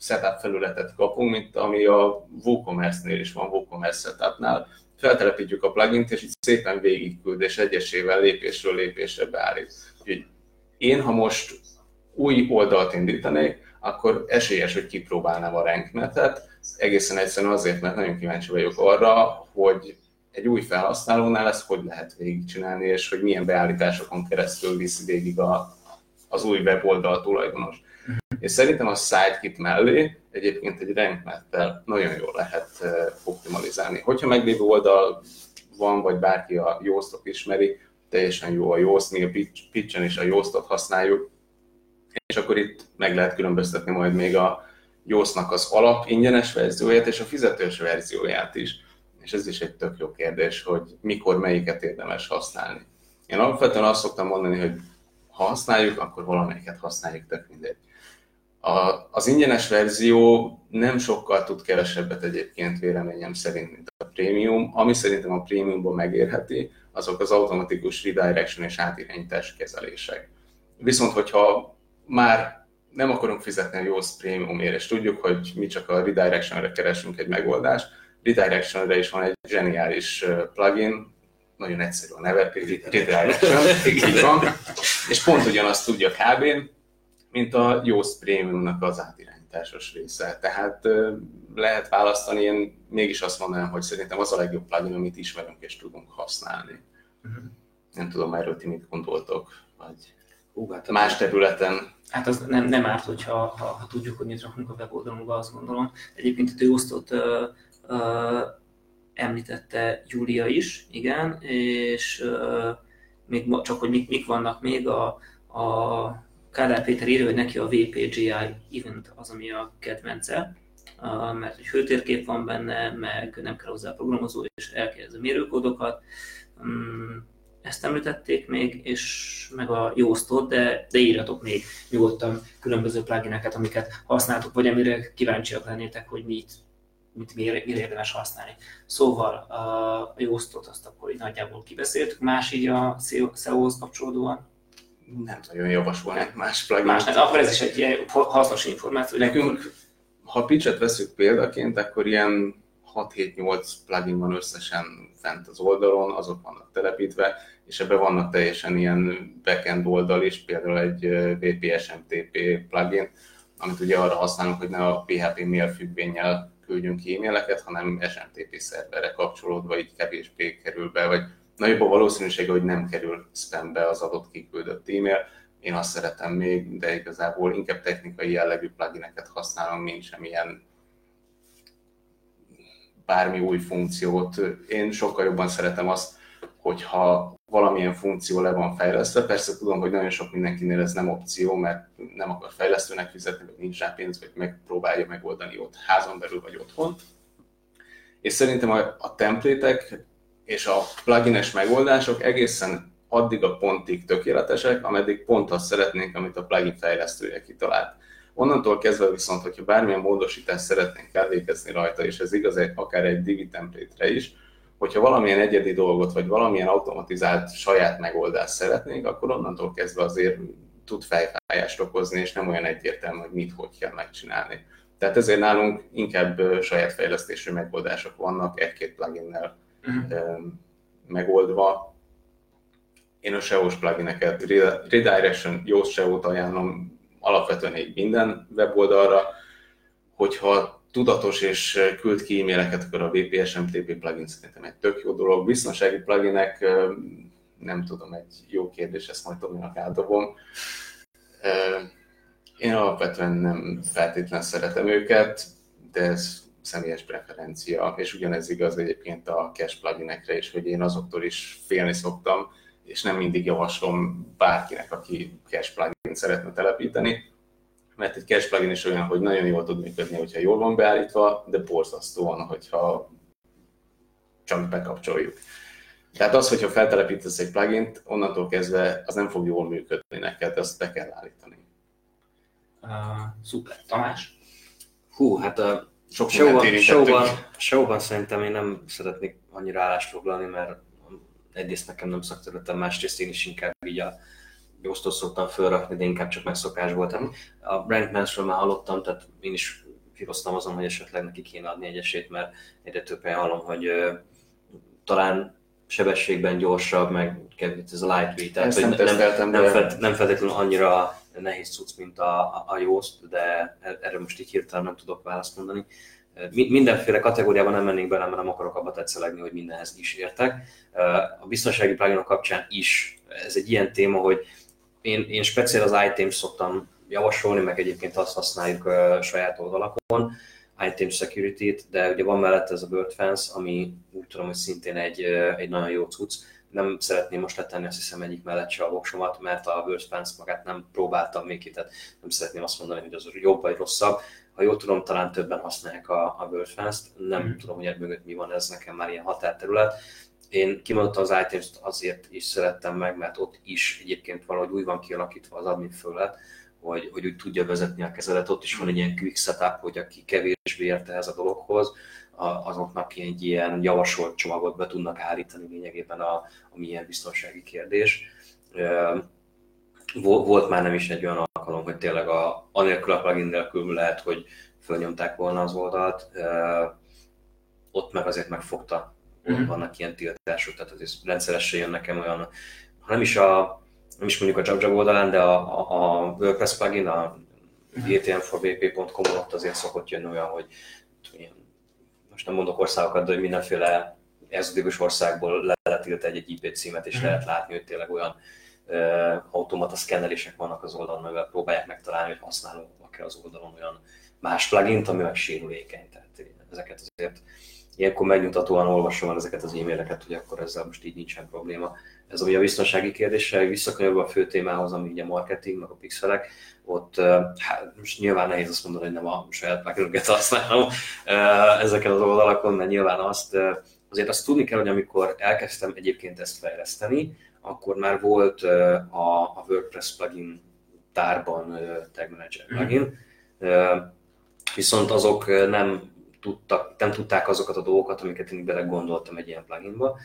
setup felületet kapunk, mint ami a WooCommerce-nél is van, WooCommerce setupnál. Feltelepítjük a plugint, és így szépen végigküld, és egyesével lépésről lépésre beállít. Úgyhogy én, ha most új oldalt indítanék, akkor esélyes, hogy kipróbálnám a rankmetet, egészen egyszerűen azért, mert nagyon kíváncsi vagyok arra, hogy egy új felhasználónál ezt hogy lehet végigcsinálni, és hogy milyen beállításokon keresztül viszi végig a, az új weboldal tulajdonos. És szerintem a sidekick mellé egyébként egy rankmettel nagyon jól lehet optimalizálni. Hogyha meglévő oldal van, vagy bárki a Yoast-ot ismeri, teljesen jó a Yoast, mi a pitchen is a Yoast-ot használjuk, és akkor itt meg lehet különböztetni majd még a Yoast-nak az alap ingyenes verzióját és a fizetős verzióját is. És ez is egy tök jó kérdés, hogy mikor melyiket érdemes használni. Én alapvetően azt szoktam mondani, hogy ha használjuk, akkor valamelyiket használjuk, tök mindegy. A, az ingyenes verzió nem sokkal tud kevesebbet egyébként véleményem szerint, mint a prémium. Ami szerintem a prémiumban megérheti, azok az automatikus redirection és átirányítás kezelések. Viszont, hogyha már nem akarunk fizetni a Yoast Premiumért, és tudjuk, hogy mi csak a redirectionre keresünk egy megoldást, redirectionre is van egy zseniális plugin, nagyon egyszerű a neve, redirection, így van, és pont ugyanazt tudja kb mint a Yoast Premiumnak az átirányításos része. Tehát lehet választani, én mégis azt mondanám, hogy szerintem az a legjobb plugin, amit ismerünk és tudunk használni. Uh-huh. Nem tudom, erről ti mit gondoltok, vagy Hú, hát más területen. Hát az nem, nem árt, hogyha ha, ha tudjuk, hogy mit rakunk a weboldalunkba, azt gondolom. Egyébként a tőosztott uh, uh, említette Júlia is, igen, és uh, még csak hogy mik, mik vannak még, a, a Kádár Péter írja, hogy neki a VPGI event az, ami a kedvence, mert egy hőtérkép van benne, meg nem kell hozzá programozó, és elkezd a mérőkódokat. Ezt említették még, és meg a Yoast-ot, de, de írjatok még nyugodtan különböző plugineket, amiket használtok, vagy amire kíváncsiak lennétek, hogy mit, mit mire, mire érdemes használni. Szóval a Yoast-ot azt akkor így nagyjából kibeszéltük, más így a SEO-hoz kapcsolódóan. Nem nagyon javasolnék más plugin. Más nem, akkor ez is egy ilyen hasznos információ. Nekünk, ha Pitch-et veszük példaként, akkor ilyen 6-7-8 plugin van összesen fent az oldalon, azok vannak telepítve, és ebben vannak teljesen ilyen backend oldal is, például egy VPSMTP plugin, amit ugye arra használunk, hogy ne a PHP mail függvényel küldjünk ki e-maileket, hanem SMTP szerverre kapcsolódva így kevésbé kerül be, vagy nagyobb a valószínűsége, hogy nem kerül spambe az adott kiküldött e-mail. Én azt szeretem még, de igazából inkább technikai jellegű plugineket használom, mint semmilyen bármi új funkciót. Én sokkal jobban szeretem azt, hogyha valamilyen funkció le van fejlesztve. Persze tudom, hogy nagyon sok mindenkinél ez nem opció, mert nem akar fejlesztőnek fizetni, vagy nincs rá pénz, vagy megpróbálja megoldani ott házon belül, vagy otthon. És szerintem a, a templétek és a plugines megoldások egészen addig a pontig tökéletesek, ameddig pont azt szeretnénk, amit a plugin fejlesztője kitalált. Onnantól kezdve viszont, hogyha bármilyen módosítást szeretnénk elvégezni rajta, és ez igaz akár egy divi template is, hogyha valamilyen egyedi dolgot, vagy valamilyen automatizált saját megoldást szeretnénk, akkor onnantól kezdve azért tud fejfájást okozni, és nem olyan egyértelmű, hogy mit, hogy kell megcsinálni. Tehát ezért nálunk inkább saját fejlesztésű megoldások vannak, egy-két pluginnel uh-huh. megoldva. Én a SEO-s plugineket, Redirection, jó SEO-t ajánlom alapvetően egy minden weboldalra, hogyha tudatos és küld ki e-maileket, akkor a VPS-MTP plugin szerintem egy tök jó dolog. Biztonsági pluginek nem tudom, egy jó kérdés, ezt majd Tominak átdobom. Én alapvetően nem feltétlen szeretem őket, de ez személyes preferencia, és ugyanez igaz egyébként a cache pluginekre is, hogy én azoktól is félni szoktam, és nem mindig javaslom bárkinek, aki cache plugin szeretne telepíteni mert egy cache plugin is olyan, hogy nagyon jól tud működni, hogyha jól van beállítva, de borzasztóan, hogyha csak bekapcsoljuk. Tehát az, hogyha feltelepítesz egy plugint, onnantól kezdve az nem fog jól működni neked, azt be kell állítani. Uh, szuper. Tamás? Hú, hát a sok showban, showban szerintem én nem szeretnék annyira állást foglalni, mert egyrészt nekem nem szakterületem, másrészt én is inkább így a osztót szoktam felrakni, de inkább csak megszokás volt. A Brent Mansről már hallottam, tehát én is kihoztam azon, hogy esetleg neki kéne adni egy esélyt, mert egyre több hallom, hogy talán sebességben gyorsabb, meg ez a lightweight, tehát hogy nem, nem, nem, fed, nem feltétlenül annyira nehéz cucc, mint a, a, a Yoast, de e- erre most így hirtelen nem tudok választ mondani. Mindenféle kategóriában nem mennék bele, mert nem akarok abba tetszelegni, hogy mindenhez is értek. A biztonsági pluginok kapcsán is ez egy ilyen téma, hogy én, én speciál az items szoktam javasolni, meg egyébként azt használjuk uh, saját oldalakon, item security-t, de ugye van mellett ez a WordFence, ami úgy tudom, hogy szintén egy, egy nagyon jó cucc. Nem szeretném most letenni azt hiszem egyik mellett se a voksomat, mert a WordFence magát nem próbáltam még ki, tehát nem szeretném azt mondani, hogy az jobb vagy rosszabb. Ha jól tudom, talán többen használják a, a WordFence-t, nem mm. tudom, hogy mögött mi van, ez nekem már ilyen határterület én kimondottam az items azért is szerettem meg, mert ott is egyébként valahogy úgy van kialakítva az admin fölött, hogy, hogy úgy tudja vezetni a kezelet. Ott is van egy ilyen quick setup, hogy aki kevésbé érte ez a dologhoz, azoknak egy ilyen javasolt csomagot be tudnak állítani lényegében a, a milyen biztonsági kérdés. Volt már nem is egy olyan alkalom, hogy tényleg a, anélkül a plugin nélkül lehet, hogy fölnyomták volna az oldalt, ott meg azért megfogta mm-hmm. vannak ilyen tiltások, tehát azért rendszeresen jön nekem olyan, ha nem is, a, nem is mondjuk a JobJob oldalán, de a, a, a WordPress plugin, a gtm4vp.com ott azért szokott jönni olyan, hogy most nem mondok országokat, de hogy mindenféle exotikus országból le lehet egy, egy IP címet, és mm. lehet látni, hogy tényleg olyan automata szkennelések vannak az oldalon, amivel próbálják megtalálni, hogy használóak-e az oldalon olyan más plugin, ami meg sérülékeny. Tehát ezeket azért ilyenkor megnyugtatóan olvasom el ezeket az e-maileket, hogy akkor ezzel most így nincsen probléma. Ez ugye a biztonsági kérdéssel visszakanyarodva a fő témához, ami ugye marketing, meg a pixelek, ott hát most nyilván nehéz azt mondani, hogy nem a saját pluginöket használom ezeken az oldalakon, mert nyilván azt, azért azt tudni kell, hogy amikor elkezdtem egyébként ezt fejleszteni, akkor már volt a, a WordPress plugin tárban Tag Manager plugin, mm. viszont azok nem tudtak, nem tudták azokat a dolgokat, amiket én bele gondoltam egy ilyen pluginba.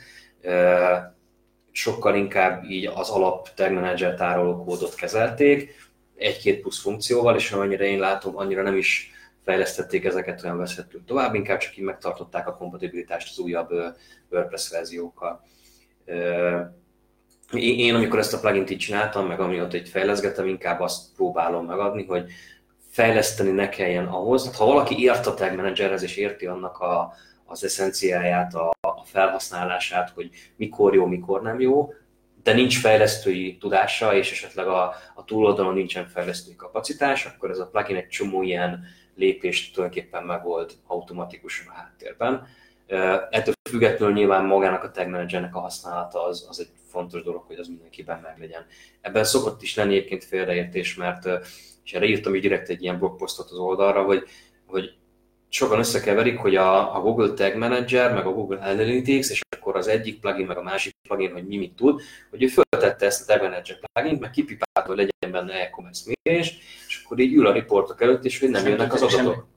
Sokkal inkább így az alap Tag Manager tároló kódot kezelték, egy-két plusz funkcióval, és amennyire én látom, annyira nem is fejlesztették ezeket olyan veszettül tovább, inkább csak így megtartották a kompatibilitást az újabb WordPress verziókkal. Én, amikor ezt a plugin így csináltam, meg amióta itt fejleszgettem, inkább azt próbálom megadni, hogy fejleszteni ne kelljen ahhoz. Hát, ha valaki ért a tag managerhez és érti annak a, az eszenciáját, a, a felhasználását, hogy mikor jó, mikor nem jó, de nincs fejlesztői tudása, és esetleg a, a túloldalon nincsen fejlesztői kapacitás, akkor ez a plugin egy csomó ilyen lépést tulajdonképpen megold automatikusan a háttérben. Ettől függetlenül nyilván magának a tag managernek a használata az, az egy fontos dolog, hogy az mindenkiben meglegyen. Ebben szokott is lenni egyébként félreértés, mert és erre írtam így direkt egy ilyen blogposztot az oldalra, hogy, hogy sokan összekeverik, hogy a, a Google Tag Manager, meg a Google Analytics, és akkor az egyik plugin, meg a másik plugin, hogy mi mit tud, hogy ő föltette ezt a Tag Manager plugin, meg kipipálta, hogy legyen benne e-commerce mérés, és akkor így ül a riportok előtt, és hogy nem jönnek az adatok.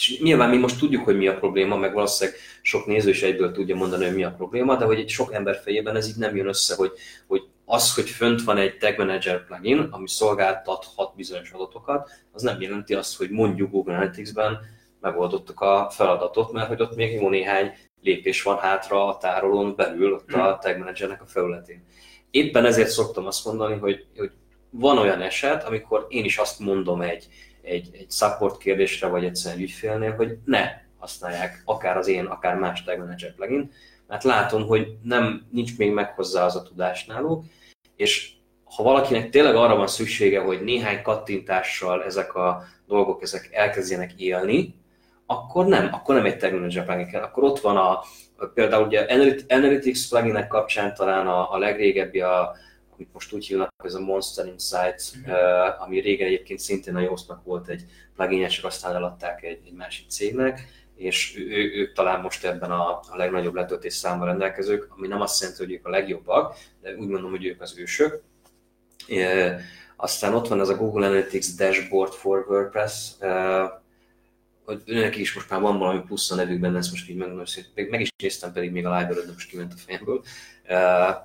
És nyilván mi most tudjuk, hogy mi a probléma, meg valószínűleg sok néző is egyből tudja mondani, hogy mi a probléma, de hogy egy sok ember fejében ez így nem jön össze, hogy, hogy az, hogy fönt van egy Tag Manager plugin, ami szolgáltathat bizonyos adatokat, az nem jelenti azt, hogy mondjuk Google Analytics-ben megoldottuk a feladatot, mert hogy ott még jó néhány lépés van hátra a tárolón belül, ott a Tag Managernek a felületén. Éppen ezért szoktam azt mondani, hogy, hogy van olyan eset, amikor én is azt mondom egy, egy, egy support kérdésre, vagy egyszerűen ügyfélnél, hogy ne használják akár az én, akár más Tag Manager plugin, mert látom, hogy nem, nincs még meg hozzá az a tudás náluk, és ha valakinek tényleg arra van szüksége, hogy néhány kattintással ezek a dolgok ezek elkezdjenek élni, akkor nem, akkor nem egy Tag Manager plugin kell. Akkor ott van a, például ugye Analytics pluginek kapcsán talán a, a legrégebbi, a, amit most úgy hívnak, ez a Monster Insights, uh, ami régen egyébként szintén a Yoast-nak volt egy plugin, csak aztán eladták egy, egy másik cégnek, és ő, ő, ők talán most ebben a, a legnagyobb letöltés számmal rendelkezők, ami nem azt jelenti, hogy ők a legjobbak, de úgy mondom, hogy ők az ősök. E, aztán ott van ez a Google Analytics Dashboard for WordPress, e, hogy őnek is most már van valami plusz a nevükben, ezt most így megmondom, meg, meg is néztem, pedig még a de most kiment a fejemből.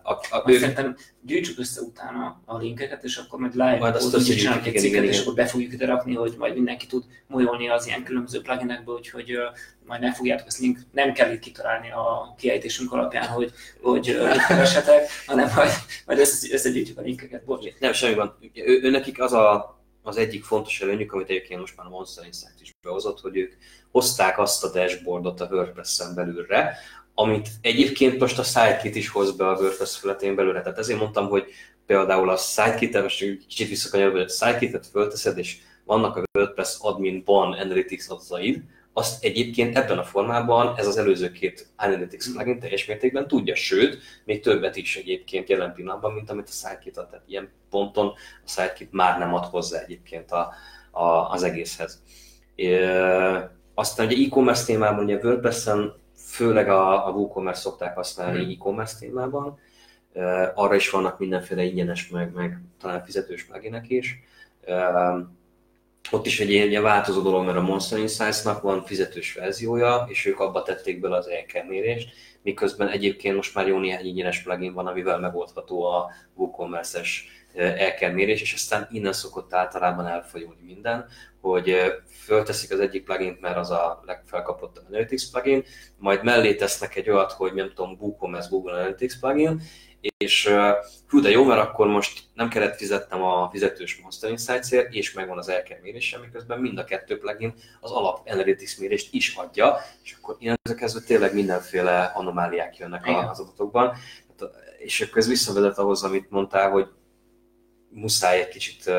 A, a, ők... Szerintem gyűjtsük össze utána a linkeket, és akkor majd live majd azt úgy csinálunk egy cikket, és akkor be fogjuk ide rakni, hogy majd mindenki tud molyolni az ilyen különböző pluginekből, úgyhogy uh, majd ne fogjátok ezt link, nem kell itt kitalálni a kiejtésünk alapján, hogy, hogy uh, keresetek, hanem majd, majd össze, összegyűjtjük a linkeket. Bocs. Nem, semmi van. Ő, ő, nekik az a az egyik fontos előnyük, amit egyébként most már a Monster Insight is behozott, hogy ők hozták azt a dashboardot a WordPress-en belülre, amit egyébként most a Sidekit is hoz be a WordPress felületén belőle. Tehát ezért mondtam, hogy például a Sidekit-et, most kicsit visszakanyarodva, hogy a Sidekit-et fölteszed, és vannak a WordPress adminban analytics adataid, azt egyébként ebben a formában ez az előző két Analytics plugin teljes mértékben tudja, sőt, még többet is egyébként jelen pillanatban, mint amit a Sidekit ad. Tehát ilyen ponton a Sidekit már nem ad hozzá egyébként a, a, az egészhez. É, aztán ugye e-commerce témában, ugye WordPress-en főleg a, a WooCommerce szokták használni hmm. e-commerce témában, arra is vannak mindenféle ingyenes, meg, meg talán fizetős pluginek is ott is egy ilyen változó dolog, mert a Monster Insights-nak van fizetős verziója, és ők abba tették bele az EK mérést, miközben egyébként most már jó néhány ingyenes plugin van, amivel megoldható a WooCommerce-es EK mérés, és aztán innen szokott általában elfajulni minden, hogy fölteszik az egyik plugin, mert az a legfelkapottabb Analytics plugin, majd mellé tesznek egy olyat, hogy nem tudom, WooCommerce Google Analytics plugin, és hú, de jó, mert akkor most nem kellett fizetnem a fizetős Monster Insights-ért, és megvan az elker mérésem, miközben mind a kettő plugin az alap Analytics mérést is adja, és akkor ezek kezdve tényleg mindenféle anomáliák jönnek Igen. az adatokban. És akkor ez visszavezet ahhoz, amit mondtál, hogy muszáj egy kicsit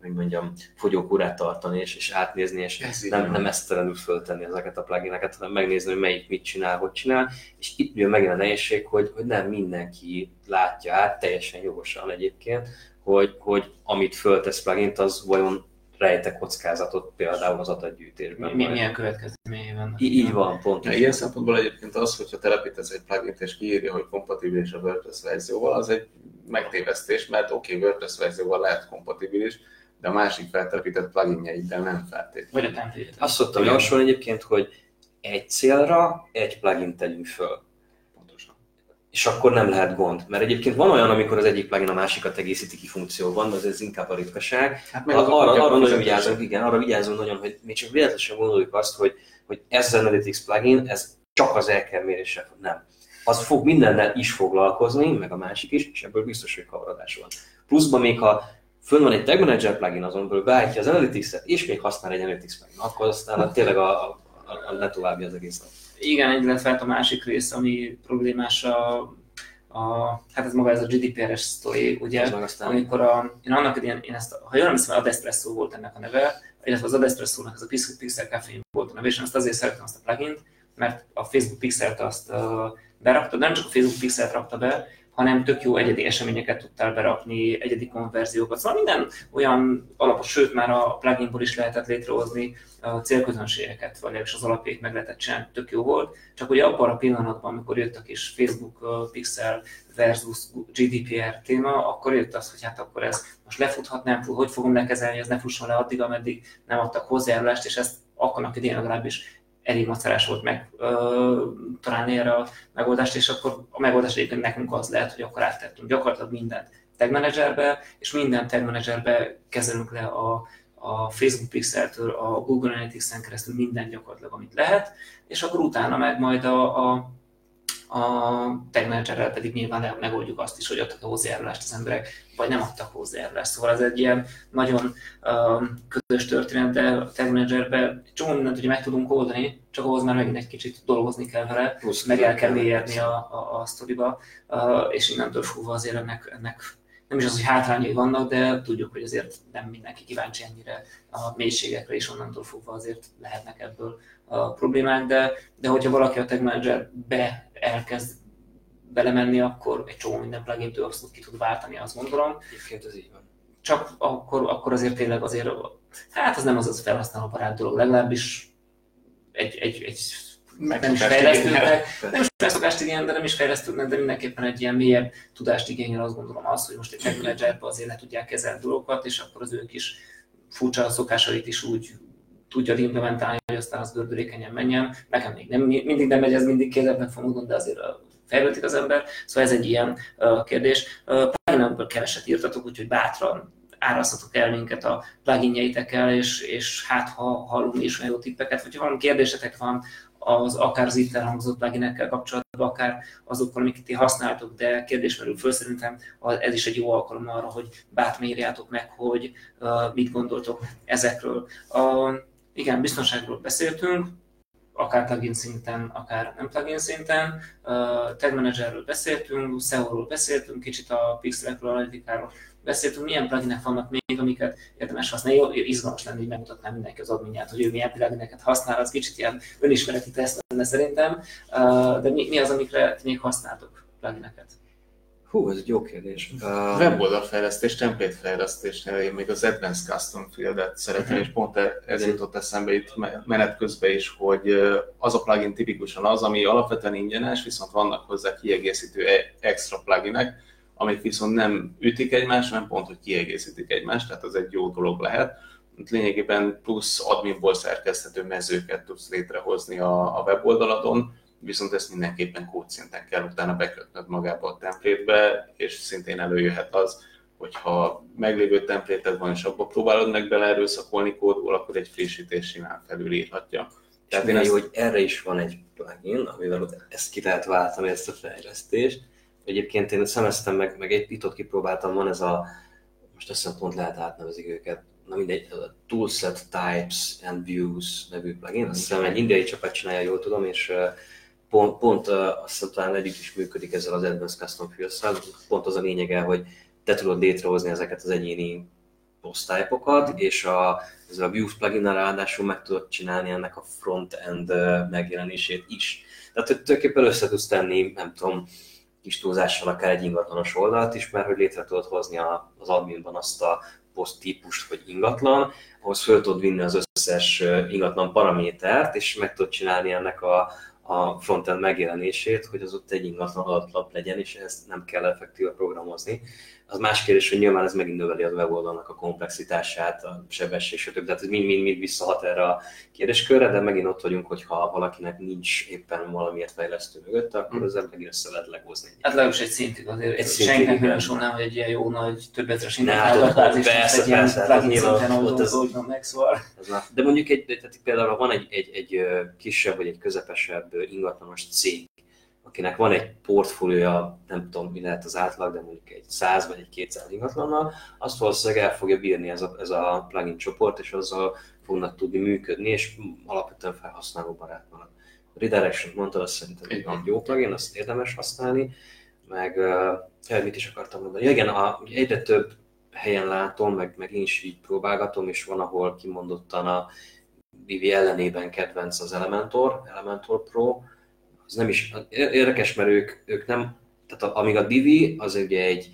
hogy mondjam, fogyókúrát tartani, és, és átnézni, és Ez nem, nem esztelenül föltenni ezeket a plugineket, hanem megnézni, hogy melyik mit csinál, hogy csinál, és itt jön megint a nehézség, hogy, hogy nem mindenki látja át, teljesen jogosan egyébként, hogy, hogy amit föltesz plugint, az vajon rejte kockázatot például az adatgyűjtésben. Mi, milyen következményei vannak? Í- így van, pont. Ja, ilyen szempontból egyébként az, hogyha telepítesz egy plugin és kiírja, hogy kompatibilis a WordPress verzióval, az egy megtévesztés, mert oké, okay, WordPress verzióval lehet kompatibilis, de a másik feltelepített pluginjeiddel nem feltétlenül. Vagy a template Azt szoktam javasolni egyébként, hogy egy célra egy plugin tegyünk föl. Pontosan. És akkor nem lehet gond. Mert egyébként van olyan, amikor az egyik plugin a másikat egészíti ki funkcióban, de ez inkább a ritkaság. Hát meg arra, arra, arra nagyon vigyázunk, igen, arra vigyázunk nagyon, hogy még csak véletlenül gondoljuk azt, hogy, hogy ez az Analytics plugin, ez csak az elker mérése, nem. Az fog mindennel is foglalkozni, meg a másik is, és ebből biztos, hogy kavarodás van. Pluszban még ha fönn van egy Tag Manager plugin, azon belül beállítja az Analytics-et, és még használ egy Analytics plugin, akkor aztán tényleg a, a, a, a további az egész Igen, lett fel a másik rész, ami problémás a, a, hát ez maga ez a GDPR-es sztori, ugye, aztán... amikor a, én annak idején, én ezt, ha jól emlékszem, Adespresso volt ennek a neve, illetve az Adespresso-nak ez a Pixel Cafe volt a neve, és azt azért szeretem azt a plugin mert a Facebook Pixelt azt uh, berakta, nem csak a Facebook Pixelt rakta be, hanem tök jó egyedi eseményeket tudtál berakni, egyedi konverziókat. Szóval minden olyan alapos, sőt már a pluginból is lehetett létrehozni a célközönségeket, vagy az alapjait meg lehetett csinálni, tök jó volt. Csak ugye abban a pillanatban, amikor jött a kis Facebook Pixel versus GDPR téma, akkor jött az, hogy hát akkor ez most lefuthat, nem fut, hogy fogom lekezelni, ez ne fusson le addig, ameddig nem adtak hozzájárulást, és ezt akkor idén legalábbis elég macerás volt meg ö, találni erre a megoldást, és akkor a megoldás egyébként nekünk az lehet, hogy akkor áttettünk gyakorlatilag mindent tag managerbe, és minden tag managerbe kezelünk le a, a Facebook Pixel-től, a Google Analytics-en keresztül minden gyakorlatilag, amit lehet, és akkor utána meg majd a, a a tag managerrel pedig nyilván megoldjuk azt is, hogy adtak hozzájárulást az emberek, vagy nem adtak hozzájárulást. Szóval ez egy ilyen nagyon um, közös történet, de a tag managerben csomó mindent ugye meg tudunk oldani, csak ahhoz már megint egy kicsit dolgozni kell vele, Plusz meg el kell mélyedni a, a, a sztoriba, uh, és innentől fogva azért ennek, ennek nem is az, hogy hátrányai vannak, de tudjuk, hogy azért nem mindenki kíváncsi ennyire a mélységekre, és onnantól fogva azért lehetnek ebből a problémák, de, de hogyha valaki a Tag Manager-be elkezd belemenni, akkor egy csomó minden plugin abszolút ki tud váltani, azt gondolom. Egyébként ez így van. Csak akkor, akkor azért tényleg azért, hát az nem az az felhasználó barát dolog, legalábbis egy, egy, egy nem is fejlesztőnek, nem is megszokást igényel, de nem is fejlesztőnek, de mindenképpen egy ilyen mélyebb tudást igényel, azt gondolom az, hogy most egy tech managerbe azért le tudják kezelni dolgokat, és akkor az ők is furcsa szokásait is úgy tudja implementálni, hogy aztán az gördülékenyen menjen. Nekem még nem, mindig nem megy ez mindig kézebben fogom de azért fejlődik az ember, szóval ez egy ilyen kérdés. Uh, keveset írtatok, úgyhogy bátran árasztatok el minket a pluginjeitekkel, és, és hát ha hallunk is olyan jó tippeket, vagy ha valami kérdésetek van az akár az itt elhangzott pluginekkel kapcsolatban, akár azokkal, amiket ti használtok, de kérdés merül föl, szerintem ez is egy jó alkalom arra, hogy bátran írjátok meg, hogy uh, mit gondoltok ezekről. Uh, igen, biztonságról beszéltünk, akár plugin szinten, akár nem plugin szinten. Uh, Tag Managerről beszéltünk, SEO-ról beszéltünk, kicsit a pixelekről, analitikáról beszéltünk, milyen pluginek vannak még, amiket érdemes használni. Jó, izgalmas lenne, hogy megmutatnám mindenki az adminját, hogy ő milyen plugineket használ, az kicsit ilyen önismereti teszt lenne szerintem, uh, de mi, mi az, amikre még használtok plugineket? Hú, ez egy jó kérdés. Uh... Weboldalfejlesztés, templétfejlesztésnél én még az Advanced Custom Field-et szeretném, uh-huh. és pont e- ez jutott eszembe itt menet közben is, hogy az a plugin tipikusan az, ami alapvetően ingyenes, viszont vannak hozzá kiegészítő e- extra pluginek, amik viszont nem ütik egymást, hanem pont, hogy kiegészítik egymást, tehát az egy jó dolog lehet. Lényegében plusz adminból szerkeszthető mezőket tudsz létrehozni a, a weboldaladon, viszont ezt mindenképpen kódszinten kell utána bekötnöd magába a templétbe, és szintén előjöhet az, hogyha meglévő templéted van, és abba próbálod meg beleerőszakolni kódból, akkor egy frissítés simán felülírhatja. Tehát én ezt... hogy erre is van egy plugin, amivel ezt ki lehet váltani, ezt a fejlesztést, egyébként én szemeztem meg, meg egy pitot kipróbáltam, van ez a, most azt hiszem pont lehet átnevezik őket, na mindegy, a Toolset Types and Views nevű plugin, azt hiszem egy indiai csapat csinálja, jól tudom, és pont, pont azt hiszem talán együtt is működik ezzel az Advanced Custom fields pont az a lényege, hogy te tudod létrehozni ezeket az egyéni posztálypokat, és a, ezzel a Views plugin ráadásul meg tudod csinálni ennek a front-end megjelenését is. Tehát hogy tulajdonképpen össze tudsz tenni, nem tudom, kis túlzással akár egy ingatlanos oldalt is, mert hogy létre tudod hozni az adminban azt a poszt típust, hogy ingatlan, ahhoz föl tudod vinni az összes ingatlan paramétert, és meg tudod csinálni ennek a, a frontend megjelenését, hogy az ott egy ingatlan adatlap legyen, és ezt nem kell effektíve programozni. Az más kérdés, hogy nyilván ez megint növeli a weboldalnak a komplexitását, a sebesség, stb. Tehát ez mind-mind visszahat erre a kérdéskörre, de megint ott vagyunk, hogyha valakinek nincs éppen valamiért fejlesztő mögött, akkor ezzel megint össze lehet legózni. Hát legalábbis egy szintig azért. Egy senkinek nem sornám, hogy egy ilyen jó nagy több ezeres internetállapát, és egy ilyen plugin szinten oldódjon meg, szóval. De mondjuk egy, tehát például van egy, egy, egy kisebb vagy egy közepesebb ingatlanos cég, akinek van egy portfóliója, nem tudom mi lehet az átlag, de mondjuk egy 100 vagy egy 200 ingatlannal, azt valószínűleg el fogja bírni ez a, ez a plugin csoport, és azzal fognak tudni működni, és alapvetően felhasználó barát. A Redirection mondta, azt szerintem egy jó plugin, azt érdemes használni, meg uh, mit is akartam mondani. Ja, igen, a, egyre több helyen látom, meg, meg én is így próbálgatom, és van, ahol kimondottan a Vivi ellenében kedvenc az Elementor, Elementor Pro, az nem is érdekes, mert ők, ők nem, tehát amíg a Divi az ugye egy,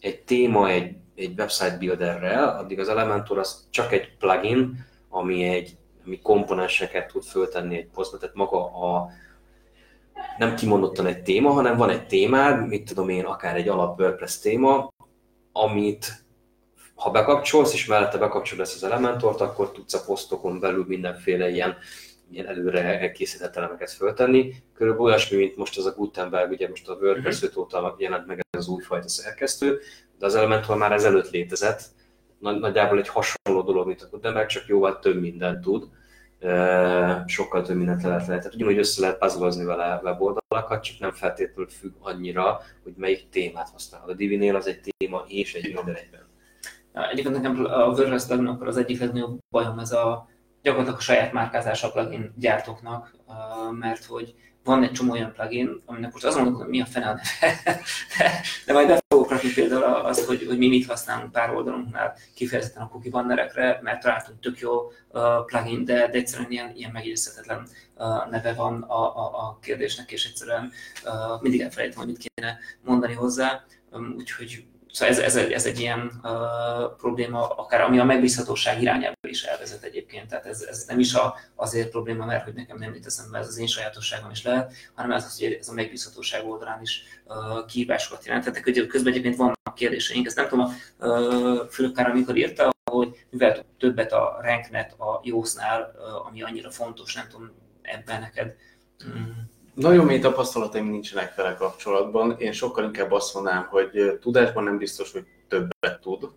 egy téma, egy, egy website builderrel, addig az Elementor az csak egy plugin, ami egy ami komponenseket tud föltenni egy posztba, tehát maga a, nem kimondottan egy téma, hanem van egy témád, mit tudom én, akár egy alap WordPress téma, amit ha bekapcsolsz, és mellette bekapcsolod ezt az Elementort, akkor tudsz a posztokon belül mindenféle ilyen ilyen előre készített elemeket föltenni. Körülbelül olyasmi, mint most az a Gutenberg, ugye most a WordPress 5 óta jelent meg ez az újfajta szerkesztő, de az Elementor már ezelőtt létezett. Nagyjából egy hasonló dolog, mint a Gutenberg, csak jóval több mindent tud. Sokkal több mindent lehet lehet. Tehát ugyanúgy össze lehet puzzlezni vele weboldalakat, csak nem feltétlenül függ annyira, hogy melyik témát használ. A Divinél az egy téma és egy minden egyben. Egyébként nekem a WordPress akkor az egyik legnagyobb bajom ez a gyakorlatilag a saját márkázás a plugin gyártóknak, mert hogy van egy csomó olyan plugin, aminek most azon hogy mi a fene a neve, de majd be fogok rakni például azt, hogy, hogy mi mit használunk pár oldalunknál kifejezetten a cookie bannerekre, mert találtunk tök jó plugin, de, de egyszerűen ilyen, ilyen megjegyezhetetlen uh, neve van a, a, a kérdésnek, és egyszerűen uh, mindig elfelejtem, hogy mit kéne mondani hozzá, úgyhogy Szóval ez, ez, egy, ez egy ilyen uh, probléma, akár ami a megbízhatóság irányába is elvezet egyébként. Tehát ez, ez nem is a, azért probléma, mert hogy nekem nem jut eszembe, ez az én sajátosságom is lehet, hanem ez hogy ez a megbízhatóság oldalán is uh, kihívásokat. Tehát hogy közben egyébként vannak kérdéseink, ezt nem tudom, a uh, Fülöp amikor írta, hogy mivel többet a ranknet a jósznál, uh, ami annyira fontos, nem tudom, ebben neked mm. Nagyon mély tapasztalataim nincsenek vele kapcsolatban. Én sokkal inkább azt mondanám, hogy tudásban nem biztos, hogy többet tud.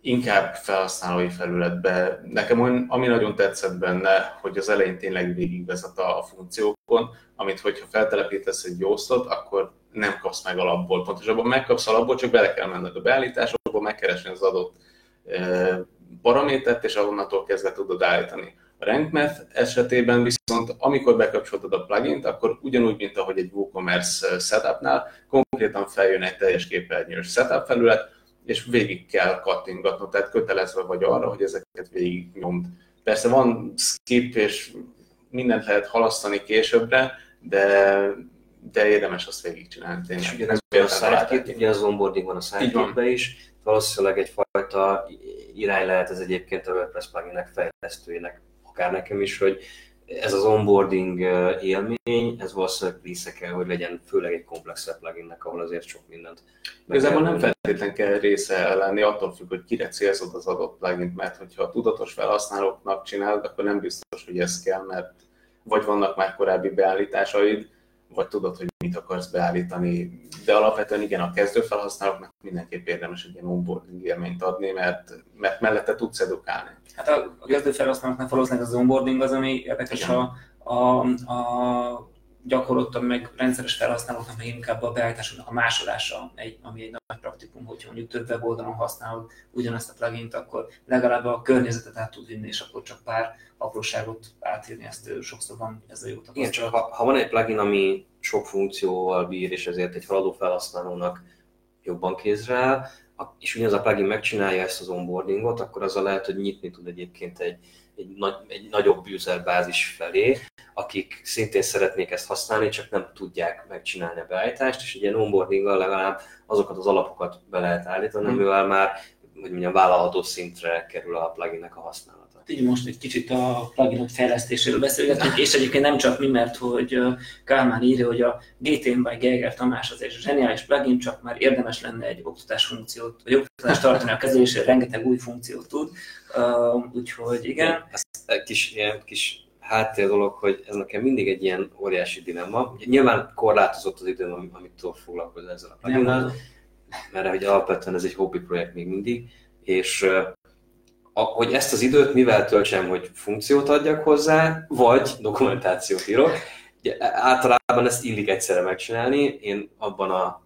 Inkább felhasználói felületbe. Nekem olyan, ami nagyon tetszett benne, hogy az elején tényleg végigvezet a, funkciókon, amit hogyha feltelepítesz egy jósztot, akkor nem kapsz meg alapból. Pontosabban megkapsz alapból, csak bele kell menned a beállításokba, megkeresni az adott paramétert, és onnantól kezdve tudod állítani. A RankMath esetében viszont, amikor bekapcsoltad a plugin akkor ugyanúgy, mint ahogy egy WooCommerce setupnál, konkrétan feljön egy teljes képernyős setup felület, és végig kell kattingatnod, tehát kötelezve vagy arra, hogy ezeket végig nyomd. Persze van skip, és mindent lehet halasztani későbbre, de, de érdemes azt végigcsinálni. Tényleg. És ugyanez a sidekick, ugye az onboarding van a sidekickbe is, valószínűleg egyfajta irány lehet ez egyébként a WordPress pluginek fejlesztőjének akár nekem is, hogy ez az onboarding élmény, ez valószínűleg része kell, hogy legyen, főleg egy komplex pluginnek, ahol azért sok mindent. Igazából nem feltétlenül kell része lenni, attól függ, hogy kire célzod az adott plugin, mert hogyha a tudatos felhasználóknak csinálod, akkor nem biztos, hogy ez kell, mert vagy vannak már korábbi beállításaid, vagy tudod, hogy mit akarsz beállítani. De alapvetően igen, a kezdő felhasználóknak mindenképp érdemes egy ilyen onboarding élményt adni, mert, mert mellette tudsz edukálni. Hát a, a kezdő felhasználóknak valószínűleg az onboarding az, ami érdekes a, a, a gyakoroltam meg rendszeres felhasználóknak, meg inkább a beállításoknak a másolása, egy, ami egy nagy praktikum, hogyha mondjuk több weboldalon használod ugyanazt a plugint, akkor legalább a környezetet át tud vinni, és akkor csak pár apróságot átírni, ezt sokszor van ez a jó tapasztalat. Igen, csak ha, ha van egy plugin, ami sok funkcióval bír, és ezért egy haladó felhasználónak jobban kézre áll, és ugyanaz a plugin megcsinálja ezt az onboardingot, akkor azzal lehet, hogy nyitni tud egyébként egy, egy, nagy, egy nagyobb user bázis felé, akik szintén szeretnék ezt használni, csak nem tudják megcsinálni a beállítást, és egy ilyen onboardinggal legalább azokat az alapokat be lehet állítani, hmm. amivel már hogy mondjam, vállalható szintre kerül a pluginnek a használat így most egy kicsit a pluginok fejlesztéséről beszélgetünk, és egyébként nem csak mi, mert hogy Kálmán írja, hogy a GTM by Geiger Tamás az egy zseniális plugin, csak már érdemes lenne egy oktatás funkciót, vagy oktatást tartani a kezelésére, rengeteg új funkciót tud, uh, úgyhogy igen. Ez egy kis, ilyen kis háttér dolog, hogy ez nekem mindig egy ilyen óriási dilemma. Ugye, nyilván korlátozott az időm, amit tudok foglalkozni ezzel a pluginnal, mert hogy alapvetően ez egy hobbi projekt még mindig, és hogy ezt az időt mivel töltsem, hogy funkciót adjak hozzá, vagy dokumentációt írok. Ugye, általában ezt illik egyszerre megcsinálni, én abban a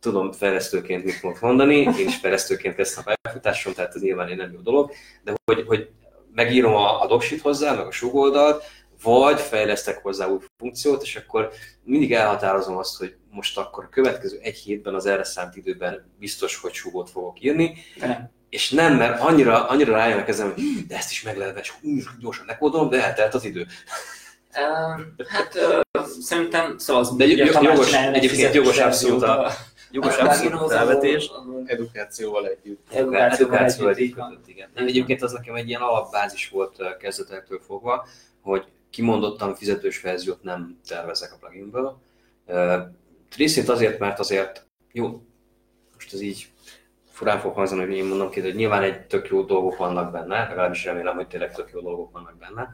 tudom fejlesztőként mit fogok mondani, én is fejlesztőként kezdtem a pályafutásom, tehát ez nyilván egy nem jó dolog, de hogy, hogy megírom a, a doksit hozzá, meg a sugoldalt, vagy fejlesztek hozzá új funkciót, és akkor mindig elhatározom azt, hogy most akkor a következő egy hétben az erre szánt időben biztos, hogy sugót fogok írni, de és nem, mert annyira, annyira rájönnek ezen, hogy de ezt is meg lehet, és gyorsan lekódolom, de eltelt az idő. Uh, hát uh, szerintem szóval de ugye, jogos, egyébként jogos abszolút a, jogos abszolút a felvetés. Edukációval együtt. Edukációval, edukációval együtt, együtt igen. Nem, egyébként az nekem egy ilyen alapbázis volt kezdetektől fogva, hogy kimondottan fizetős verziót nem tervezek a pluginből. Uh, részét azért, mert azért, jó, most ez így furán fog hangzani, hogy én mondom ki, hogy nyilván egy tök jó dolgok vannak benne, legalábbis remélem, hogy tényleg tök jó dolgok vannak benne.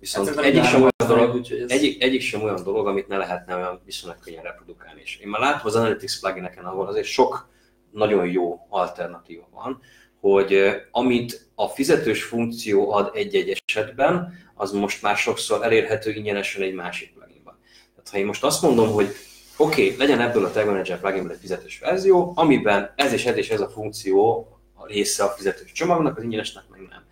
Viszont hát egyik sem, olyan dolog, ez... egyik, egyik sem olyan dolog, amit ne lehetne olyan viszonylag könnyen reprodukálni. És én már látom az Analytics plugineken, ahol azért sok nagyon jó alternatíva van, hogy amit a fizetős funkció ad egy-egy esetben, az most már sokszor elérhető ingyenesen egy másik pluginban. Tehát ha én most azt mondom, hogy oké, okay, legyen ebből a Tag Manager pluginből egy fizetős verzió, amiben ez és ez és ez a funkció a része a fizetős csomagnak, az ingyenesnek meg nem.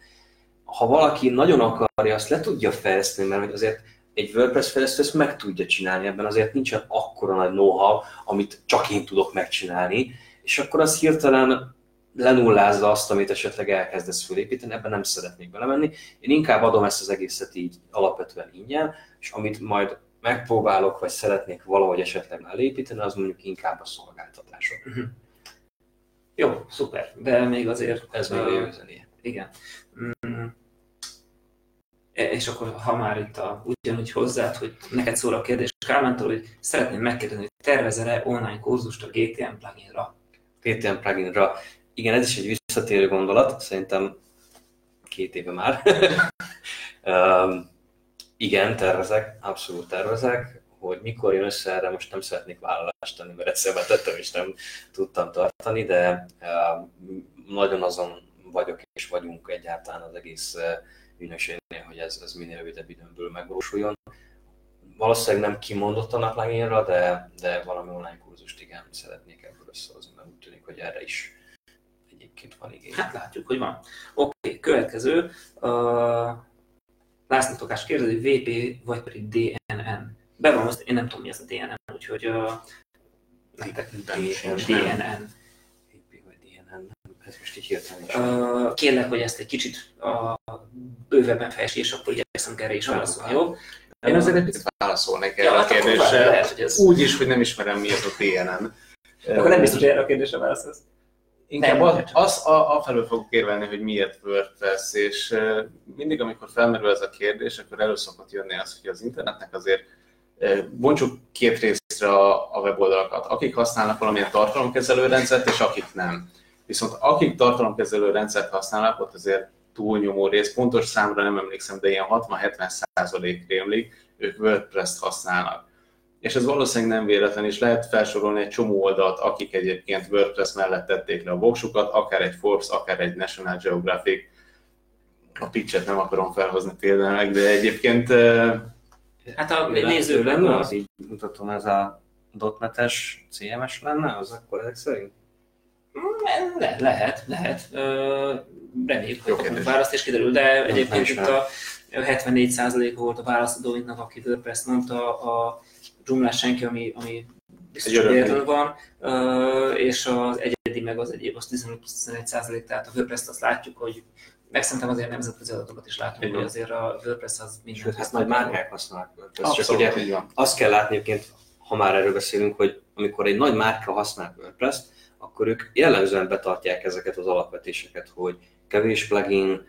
Ha valaki nagyon akarja, azt le tudja fejleszteni, mert azért egy WordPress fejlesztő ezt meg tudja csinálni, ebben azért nincsen akkora nagy know-how, amit csak én tudok megcsinálni, és akkor az hirtelen lenullázza azt, amit esetleg elkezdesz fölépíteni, ebben nem szeretnék belemenni. Én inkább adom ezt az egészet így alapvetően ingyen, és amit majd megpróbálok, vagy szeretnék valahogy esetleg elépíteni, az mondjuk inkább a szolgáltatások. Uh-huh. Jó, szuper, de még azért... Ez még a jövő Igen. Mm. E, és akkor, ha már itt a, ugyanúgy hozzád, hogy neked szól a kérdés Kálmántól, hogy szeretném megkérdezni, hogy tervezel-e online kurzust a GTM pluginra? GTM pluginra. Igen, ez is egy visszatérő gondolat, szerintem két éve már. um, Igen, tervezek, abszolút tervezek, hogy mikor jön össze erre, most nem szeretnék vállalást tenni, mert egyszer tettem és nem tudtam tartani, de uh, nagyon azon vagyok és vagyunk egyáltalán az egész uh, ügynökségnél, hogy ez, ez minél rövidebb időnből megvalósuljon. Valószínűleg nem kimondottan a pluginra, de, de valami online kurzust igen, szeretnék ebből összehozni, mert úgy tűnik, hogy erre is egyébként van igény. Hát látjuk, hogy van. Oké, okay, következő. Uh László Tokás kérdezi, VP vagy pedig DNN. Be van azt, én nem tudom mi ez a DNN, úgyhogy uh, nektek DNN. Ez most így hirtelen uh, Kérlek, hogy ezt egy kicsit a bővebben fejtsd, és akkor igyekszem erre is válaszolni, jó? Én azért egy picit válaszolnék erre ja, a hát kérdésre. Lehet, ez... Úgy is, hogy nem ismerem mi ez a DNN. Akkor nem biztos, hogy erre a kérdésre válaszolsz. Inkább az, az a, a felől fogok érvelni, hogy miért WordPress, és mindig, amikor felmerül ez a kérdés, akkor elő szokott jönni az, hogy az internetnek azért bontsuk két részre a, a weboldalakat. Akik használnak valamilyen tartalomkezelő rendszert, és akik nem. Viszont akik tartalomkezelő rendszert használnak, ott azért túlnyomó rész, pontos számra nem emlékszem, de ilyen 60-70 százalék rémlik, ők WordPress-t használnak és ez valószínűleg nem véletlen, és lehet felsorolni egy csomó oldalt, akik egyébként WordPress mellett tették le a voksukat, akár egy Forbes, akár egy National Geographic, a pitchet nem akarom felhozni például, de egyébként Hát a néző lenne, az így mutatom, ez a .NET-es CMS lenne, az akkor ezek szerint? Le, lehet, lehet. Reméljük, hogy kapunk választ és kiderül, de egyébként itt a 74% volt a válaszadóinknak, aki WordPress mondta, a Joomla senki, ami, ami biztos van, és az egyedi meg az egyéb, az 15-21%, tehát a WordPress-t azt látjuk, hogy meg szerintem azért nemzetközi adatokat is látunk, hogy azért a WordPress az minden. Sőt, hát nagy márkák használnak WordPress. Csak ugye azt kell látni egyébként, ha már erről beszélünk, hogy amikor egy nagy márka használ WordPress-t, akkor ők jellemzően betartják ezeket az alapvetéseket, hogy kevés plugin,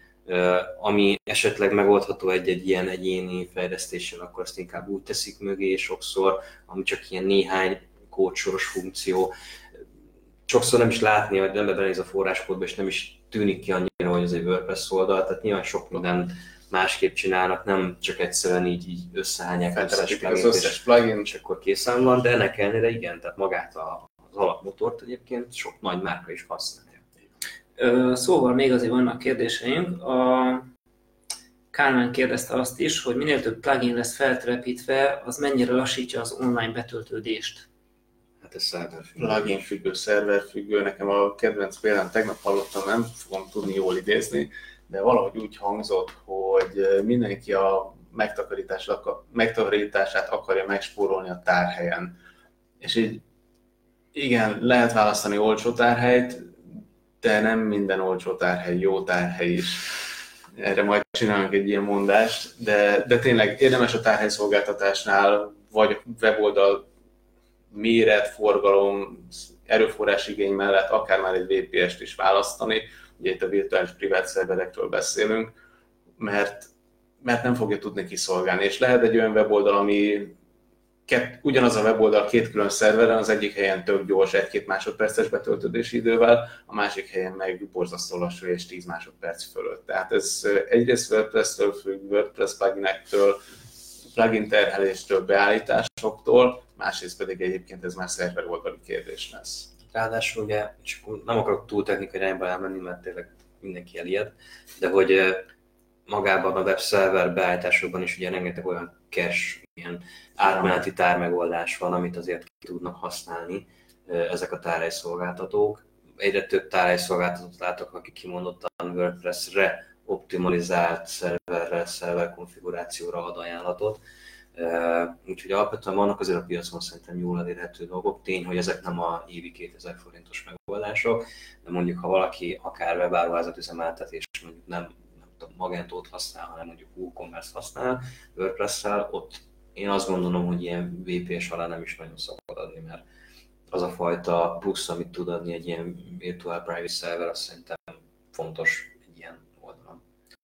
ami esetleg megoldható egy-egy ilyen egyéni fejlesztéssel, akkor azt inkább úgy teszik mögé sokszor, ami csak ilyen néhány kódsoros funkció. Sokszor nem is látni, hogy nem benéz a forráskódba, és nem is tűnik ki annyira, hogy ez egy WordPress oldal, tehát nyilván sok minden másképp csinálnak, nem csak egyszerűen így, így összehányják az összes az plugin, és akkor készen van, de ennek ellenére igen, tehát magát a, alapmotort egyébként sok nagy márka is használja. Ö, Szóval még azért vannak kérdéseink. A Kálmán kérdezte azt is, hogy minél több plugin lesz feltelepítve, az mennyire lassítja az online betöltődést. Hát ez szerver plugin függő, szerver függő. Nekem a kedvenc példám tegnap hallottam, nem fogom tudni jól idézni, de valahogy úgy hangzott, hogy mindenki a megtakarítását, akar- megtakarítását akarja megspórolni a tárhelyen. És így igen, lehet választani olcsó tárhelyt, de nem minden olcsó tárhely jó tárhely is. Erre majd csinálunk egy ilyen mondást, de, de tényleg érdemes a tárhelyszolgáltatásnál, vagy weboldal méret, forgalom, erőforrás igény mellett akár már egy VPS-t is választani, ugye itt a virtuális privát szerverekről beszélünk, mert, mert nem fogja tudni kiszolgálni. És lehet egy olyan weboldal, ami kett, ugyanaz a weboldal két külön szerveren, az egyik helyen tök gyors, egy-két másodperces betöltődési idővel, a másik helyen meg borzasztó lassú és 10 másodperc fölött. Tehát ez egyrészt WordPress-től függ, WordPress pluginektől, plugin terheléstől, beállításoktól, másrészt pedig egyébként ez már szerver oldali kérdés lesz. Ráadásul ugye, és nem akarok túl technikai irányba elmenni, mert tényleg mindenki elijed, de hogy magában a webszerver beállításokban is ugye rengeteg olyan cache, ilyen átmeneti tármegoldás van, amit azért ki tudnak használni ezek a tárhelyszolgáltatók. Egyre több tárhelyszolgáltatót látok, akik kimondottan WordPress-re optimalizált szerverre, szerver konfigurációra ad ajánlatot. Úgyhogy alapvetően vannak azért a piacon szerintem jól elérhető dolgok. Tény, hogy ezek nem a évi 2000 forintos megoldások, de mondjuk ha valaki akár webáruházat üzemeltet, és mondjuk nem, nem tudom, Magentót használ, hanem mondjuk WooCommerce használ, WordPress-szel, ott én azt gondolom, hogy ilyen VPS alá nem is nagyon szabad adni, mert az a fajta plusz, amit tud adni egy ilyen virtual private server, az szerintem fontos egy ilyen oldalon.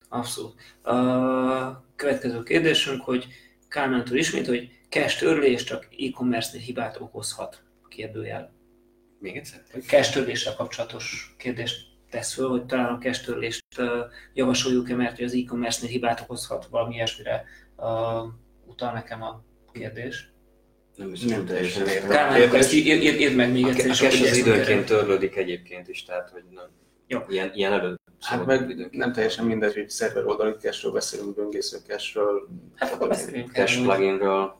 Abszolút. A következő kérdésünk, hogy Kálmántól ismét, hogy cache törlés csak e-commerce-nél hibát okozhat? Kérdőjel. Még egyszer? Törléssel kapcsolatos kérdést tesz föl, hogy talán a cache törlést uh, javasoljuk-e, mert az e-commerce-nél hibát okozhat, valami ilyesmire uh, utal nekem a kérdés. Nem is Nem teljesen értem. Kálmán, akkor ezt ír, ír, ír meg még A egyszer, a és cache akkor az időnként törlődik egyébként is, tehát hogy nem. Jó. Ilyen, ilyen elő. Hát meg nem teljesen mindegy, hogy szerver oldali cache beszélünk, böngésző cache-ről. Hát akkor beszéljünk Cache pluginről.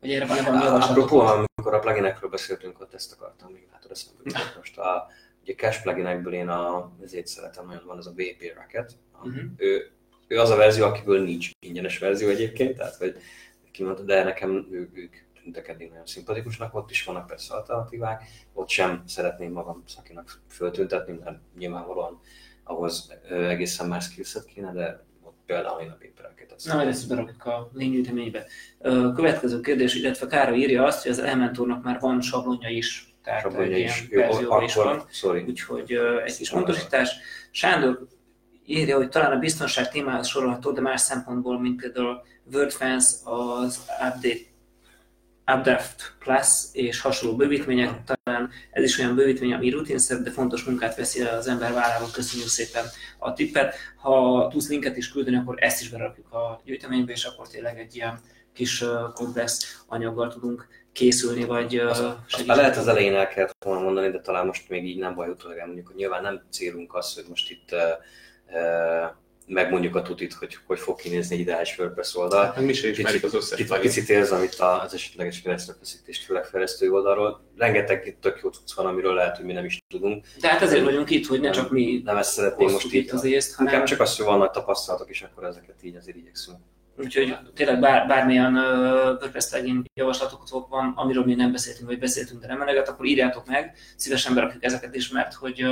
hogy erre van valami Apropó, amikor a pluginekről beszéltünk, ott ezt akartam még látod eszembe jutott most. A, ugye cache pluginekből én a, ezért szeretem nagyon, van ez a VP Racket. Mhm. Ő, ő, az a verzió, akiből nincs ingyenes verzió egyébként, tehát hogy kimondta, de nekem ő, ők tűntek eddig nagyon szimpatikusnak, ott is vannak persze alternatívák, ott sem szeretném magam szakinak föltüntetni, mert nyilvánvalóan ahhoz egészen más skillset kéne, de ott például én a paper Na, majd ezt berakjuk a lénygyűjteménybe. Következő kérdés, illetve Károly írja azt, hogy az Elementornak már van sablonja is, tehát Sablonja egy is, ilyen ő, verzióban is van, sorry, úgyhogy egy kis pontosítás. Sándor írja, hogy talán a biztonság témához sorolható, de más szempontból, mint például WordFence, az Update Updraft Plus és hasonló bővítmények, talán ez is olyan bővítmény, ami rutinszerű, de fontos munkát veszi el az ember válláról. Köszönjük szépen a tippet. Ha tudsz linket is küldeni, akkor ezt is berakjuk a gyűjteménybe, és akkor tényleg egy ilyen kis komplex anyaggal tudunk készülni, vagy Azt segíteni. már lehet az elején el kellett volna mondani, de talán most még így nem baj utólag mondjuk, hogy nyilván nem célunk az, hogy most itt uh, uh, megmondjuk a tutit, hogy hogy fog kinézni egy ideális WordPress oldal. Hát mi se ismerjük az összes Kicsit, picit érzi, amit az esetleges keresztülfeszítést, főleg fejlesztői oldalról. Rengeteg itt tök jó cucc van, amiről lehet, hogy mi nem is tudunk. De hát ezért vagyunk itt, hogy ne csak mi Nem ezt szeretném most itt az észt, inkább hanem csak azt, hogy vannak tapasztalatok, és akkor ezeket így azért igyekszünk. Úgyhogy tényleg bár, bármilyen WordPress plugin javaslatotok van, amiről még nem beszéltünk, vagy beszéltünk, de nem eleget, akkor írjátok meg, szívesen berakjuk ezeket is, mert hogy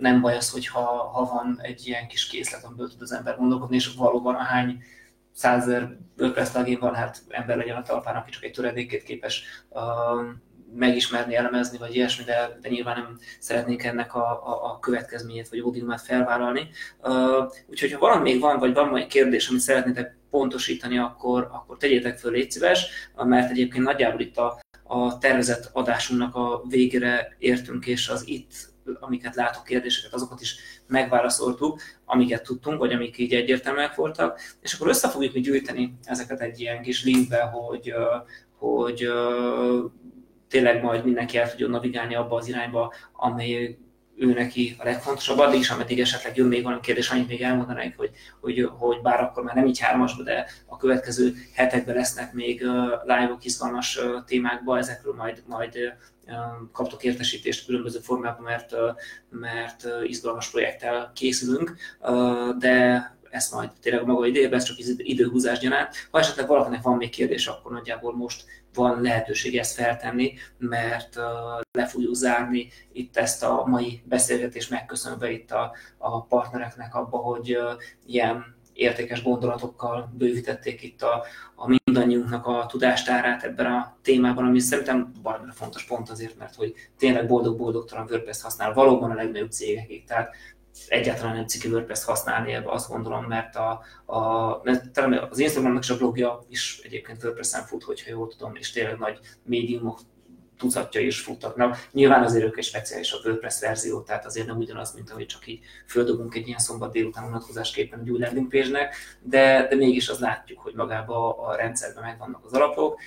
nem baj az, hogyha ha van egy ilyen kis készlet, amiből tud az ember gondolkodni, és valóban a hány százezer WordPress plugin van, hát ember legyen a talpán, aki csak egy töredékét képes uh, megismerni, elemezni, vagy ilyesmi, de, de nyilván nem szeretnénk ennek a, a, a következményét, vagy ódiumát felvállalni. Uh, úgyhogy ha valami még van, vagy van majd kérdés, amit szeretnétek pontosítani, akkor, akkor tegyétek föl, légy szíves, mert egyébként nagyjából itt a, a tervezett adásunknak a végére értünk, és az itt amiket látok kérdéseket, azokat is megválaszoltuk, amiket tudtunk, vagy amik így egyértelműek voltak, és akkor össze fogjuk mi gyűjteni ezeket egy ilyen kis linkbe, hogy, hogy tényleg majd mindenki el tudjon navigálni abba az irányba, amely ő neki a legfontosabb, addig is, ameddig esetleg jön még valami kérdés, annyit még elmondanék, hogy, hogy, hogy bár akkor már nem így hármasba, de a következő hetekben lesznek még live-ok izgalmas témákba, ezekről majd, majd kaptok értesítést különböző formában, mert, mert izgalmas projekttel készülünk, de ezt majd tényleg maga idejében, ez csak időhúzás gyanánt. Ha esetleg valakinek van még kérdés, akkor nagyjából most van lehetőség ezt feltenni, mert le fogjuk zárni itt ezt a mai beszélgetést, megköszönve itt a, a partnereknek abba, hogy ilyen értékes gondolatokkal bővítették itt a, a mindannyiunknak a tudástárát ebben a témában, ami szerintem baromira fontos pont azért, mert hogy tényleg boldog-boldogtalan WordPress használ valóban a legnagyobb cégekig, tehát egyáltalán nem ciki WordPress használni azt gondolom, mert, a, a, mert talán az Instagramnak is a blogja is egyébként WordPress-en fut, hogyha jól tudom, és tényleg nagy médiumok tucatja is futtatnak. Nyilván azért ők egy speciális a WordPress verzió, tehát azért nem ugyanaz, mint ahogy csak így földobunk egy ilyen szombat délután vonatkozásképpen egy új landing page-nek, de, de mégis az látjuk, hogy magában a rendszerben megvannak az alapok,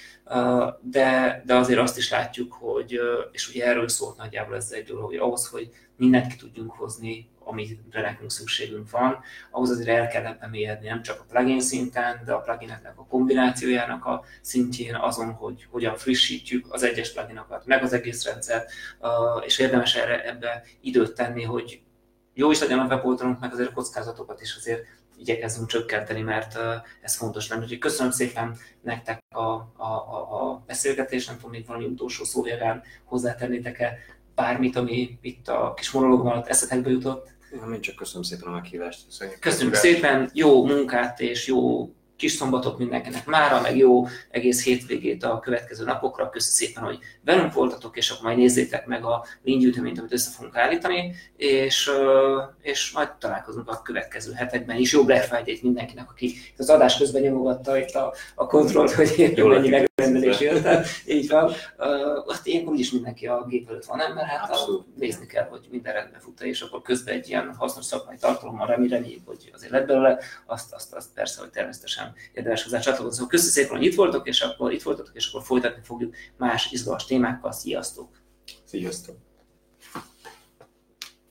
de, de azért azt is látjuk, hogy, és ugye erről szólt nagyjából ez egy dolog, hogy ahhoz, hogy mindent ki tudjunk hozni, amire nekünk szükségünk van, ahhoz azért el kell ebben mélyedni, nem csak a plugin szinten, de a plugineknek a kombinációjának a szintjén, azon, hogy hogyan frissítjük az egyes pluginokat, meg az egész rendszert, és érdemes erre ebbe időt tenni, hogy jó is legyen a weboldalunk, meg azért a kockázatokat is azért igyekezzünk csökkenteni, mert ez fontos lenne. Úgyhogy köszönöm szépen nektek a, a, a, a beszélgetést, nem tudom, még valami utolsó szójagán hozzátennétek-e bármit, ami itt a kis monológban alatt eszetekbe jutott. Ja, én csak köszönöm szépen a meghívást. Köszönjük, Köszönjük szépen, jó munkát és jó kis szombatot mindenkinek mára, meg jó egész hétvégét a következő napokra. Köszönöm szépen, hogy velünk voltatok, és akkor majd nézzétek meg a lénygyűjteményt, amit össze fogunk állítani, és, és majd találkozunk a következő hetekben is. Jó Black Friday-t mindenkinek, aki az adás közben nyomogatta itt a, a kontrollt, hogy mennyi megrendelés jött. Így van. Uh, ott ilyenkor úgyis mindenki a gép előtt van, nem? Mert hát a, nézni kell, hogy minden rendben fut és akkor közben egy ilyen hasznos szakmai tartalommal reméljük, hogy azért lett belőle, azt, azt, azt persze, hogy természetesen érdemes hozzá csatlakozni. Szóval köszönöm szépen, hogy itt voltok, és akkor itt voltatok, és akkor folytatni fogjuk más izgalmas témákkal. Sziasztok! Sziasztok!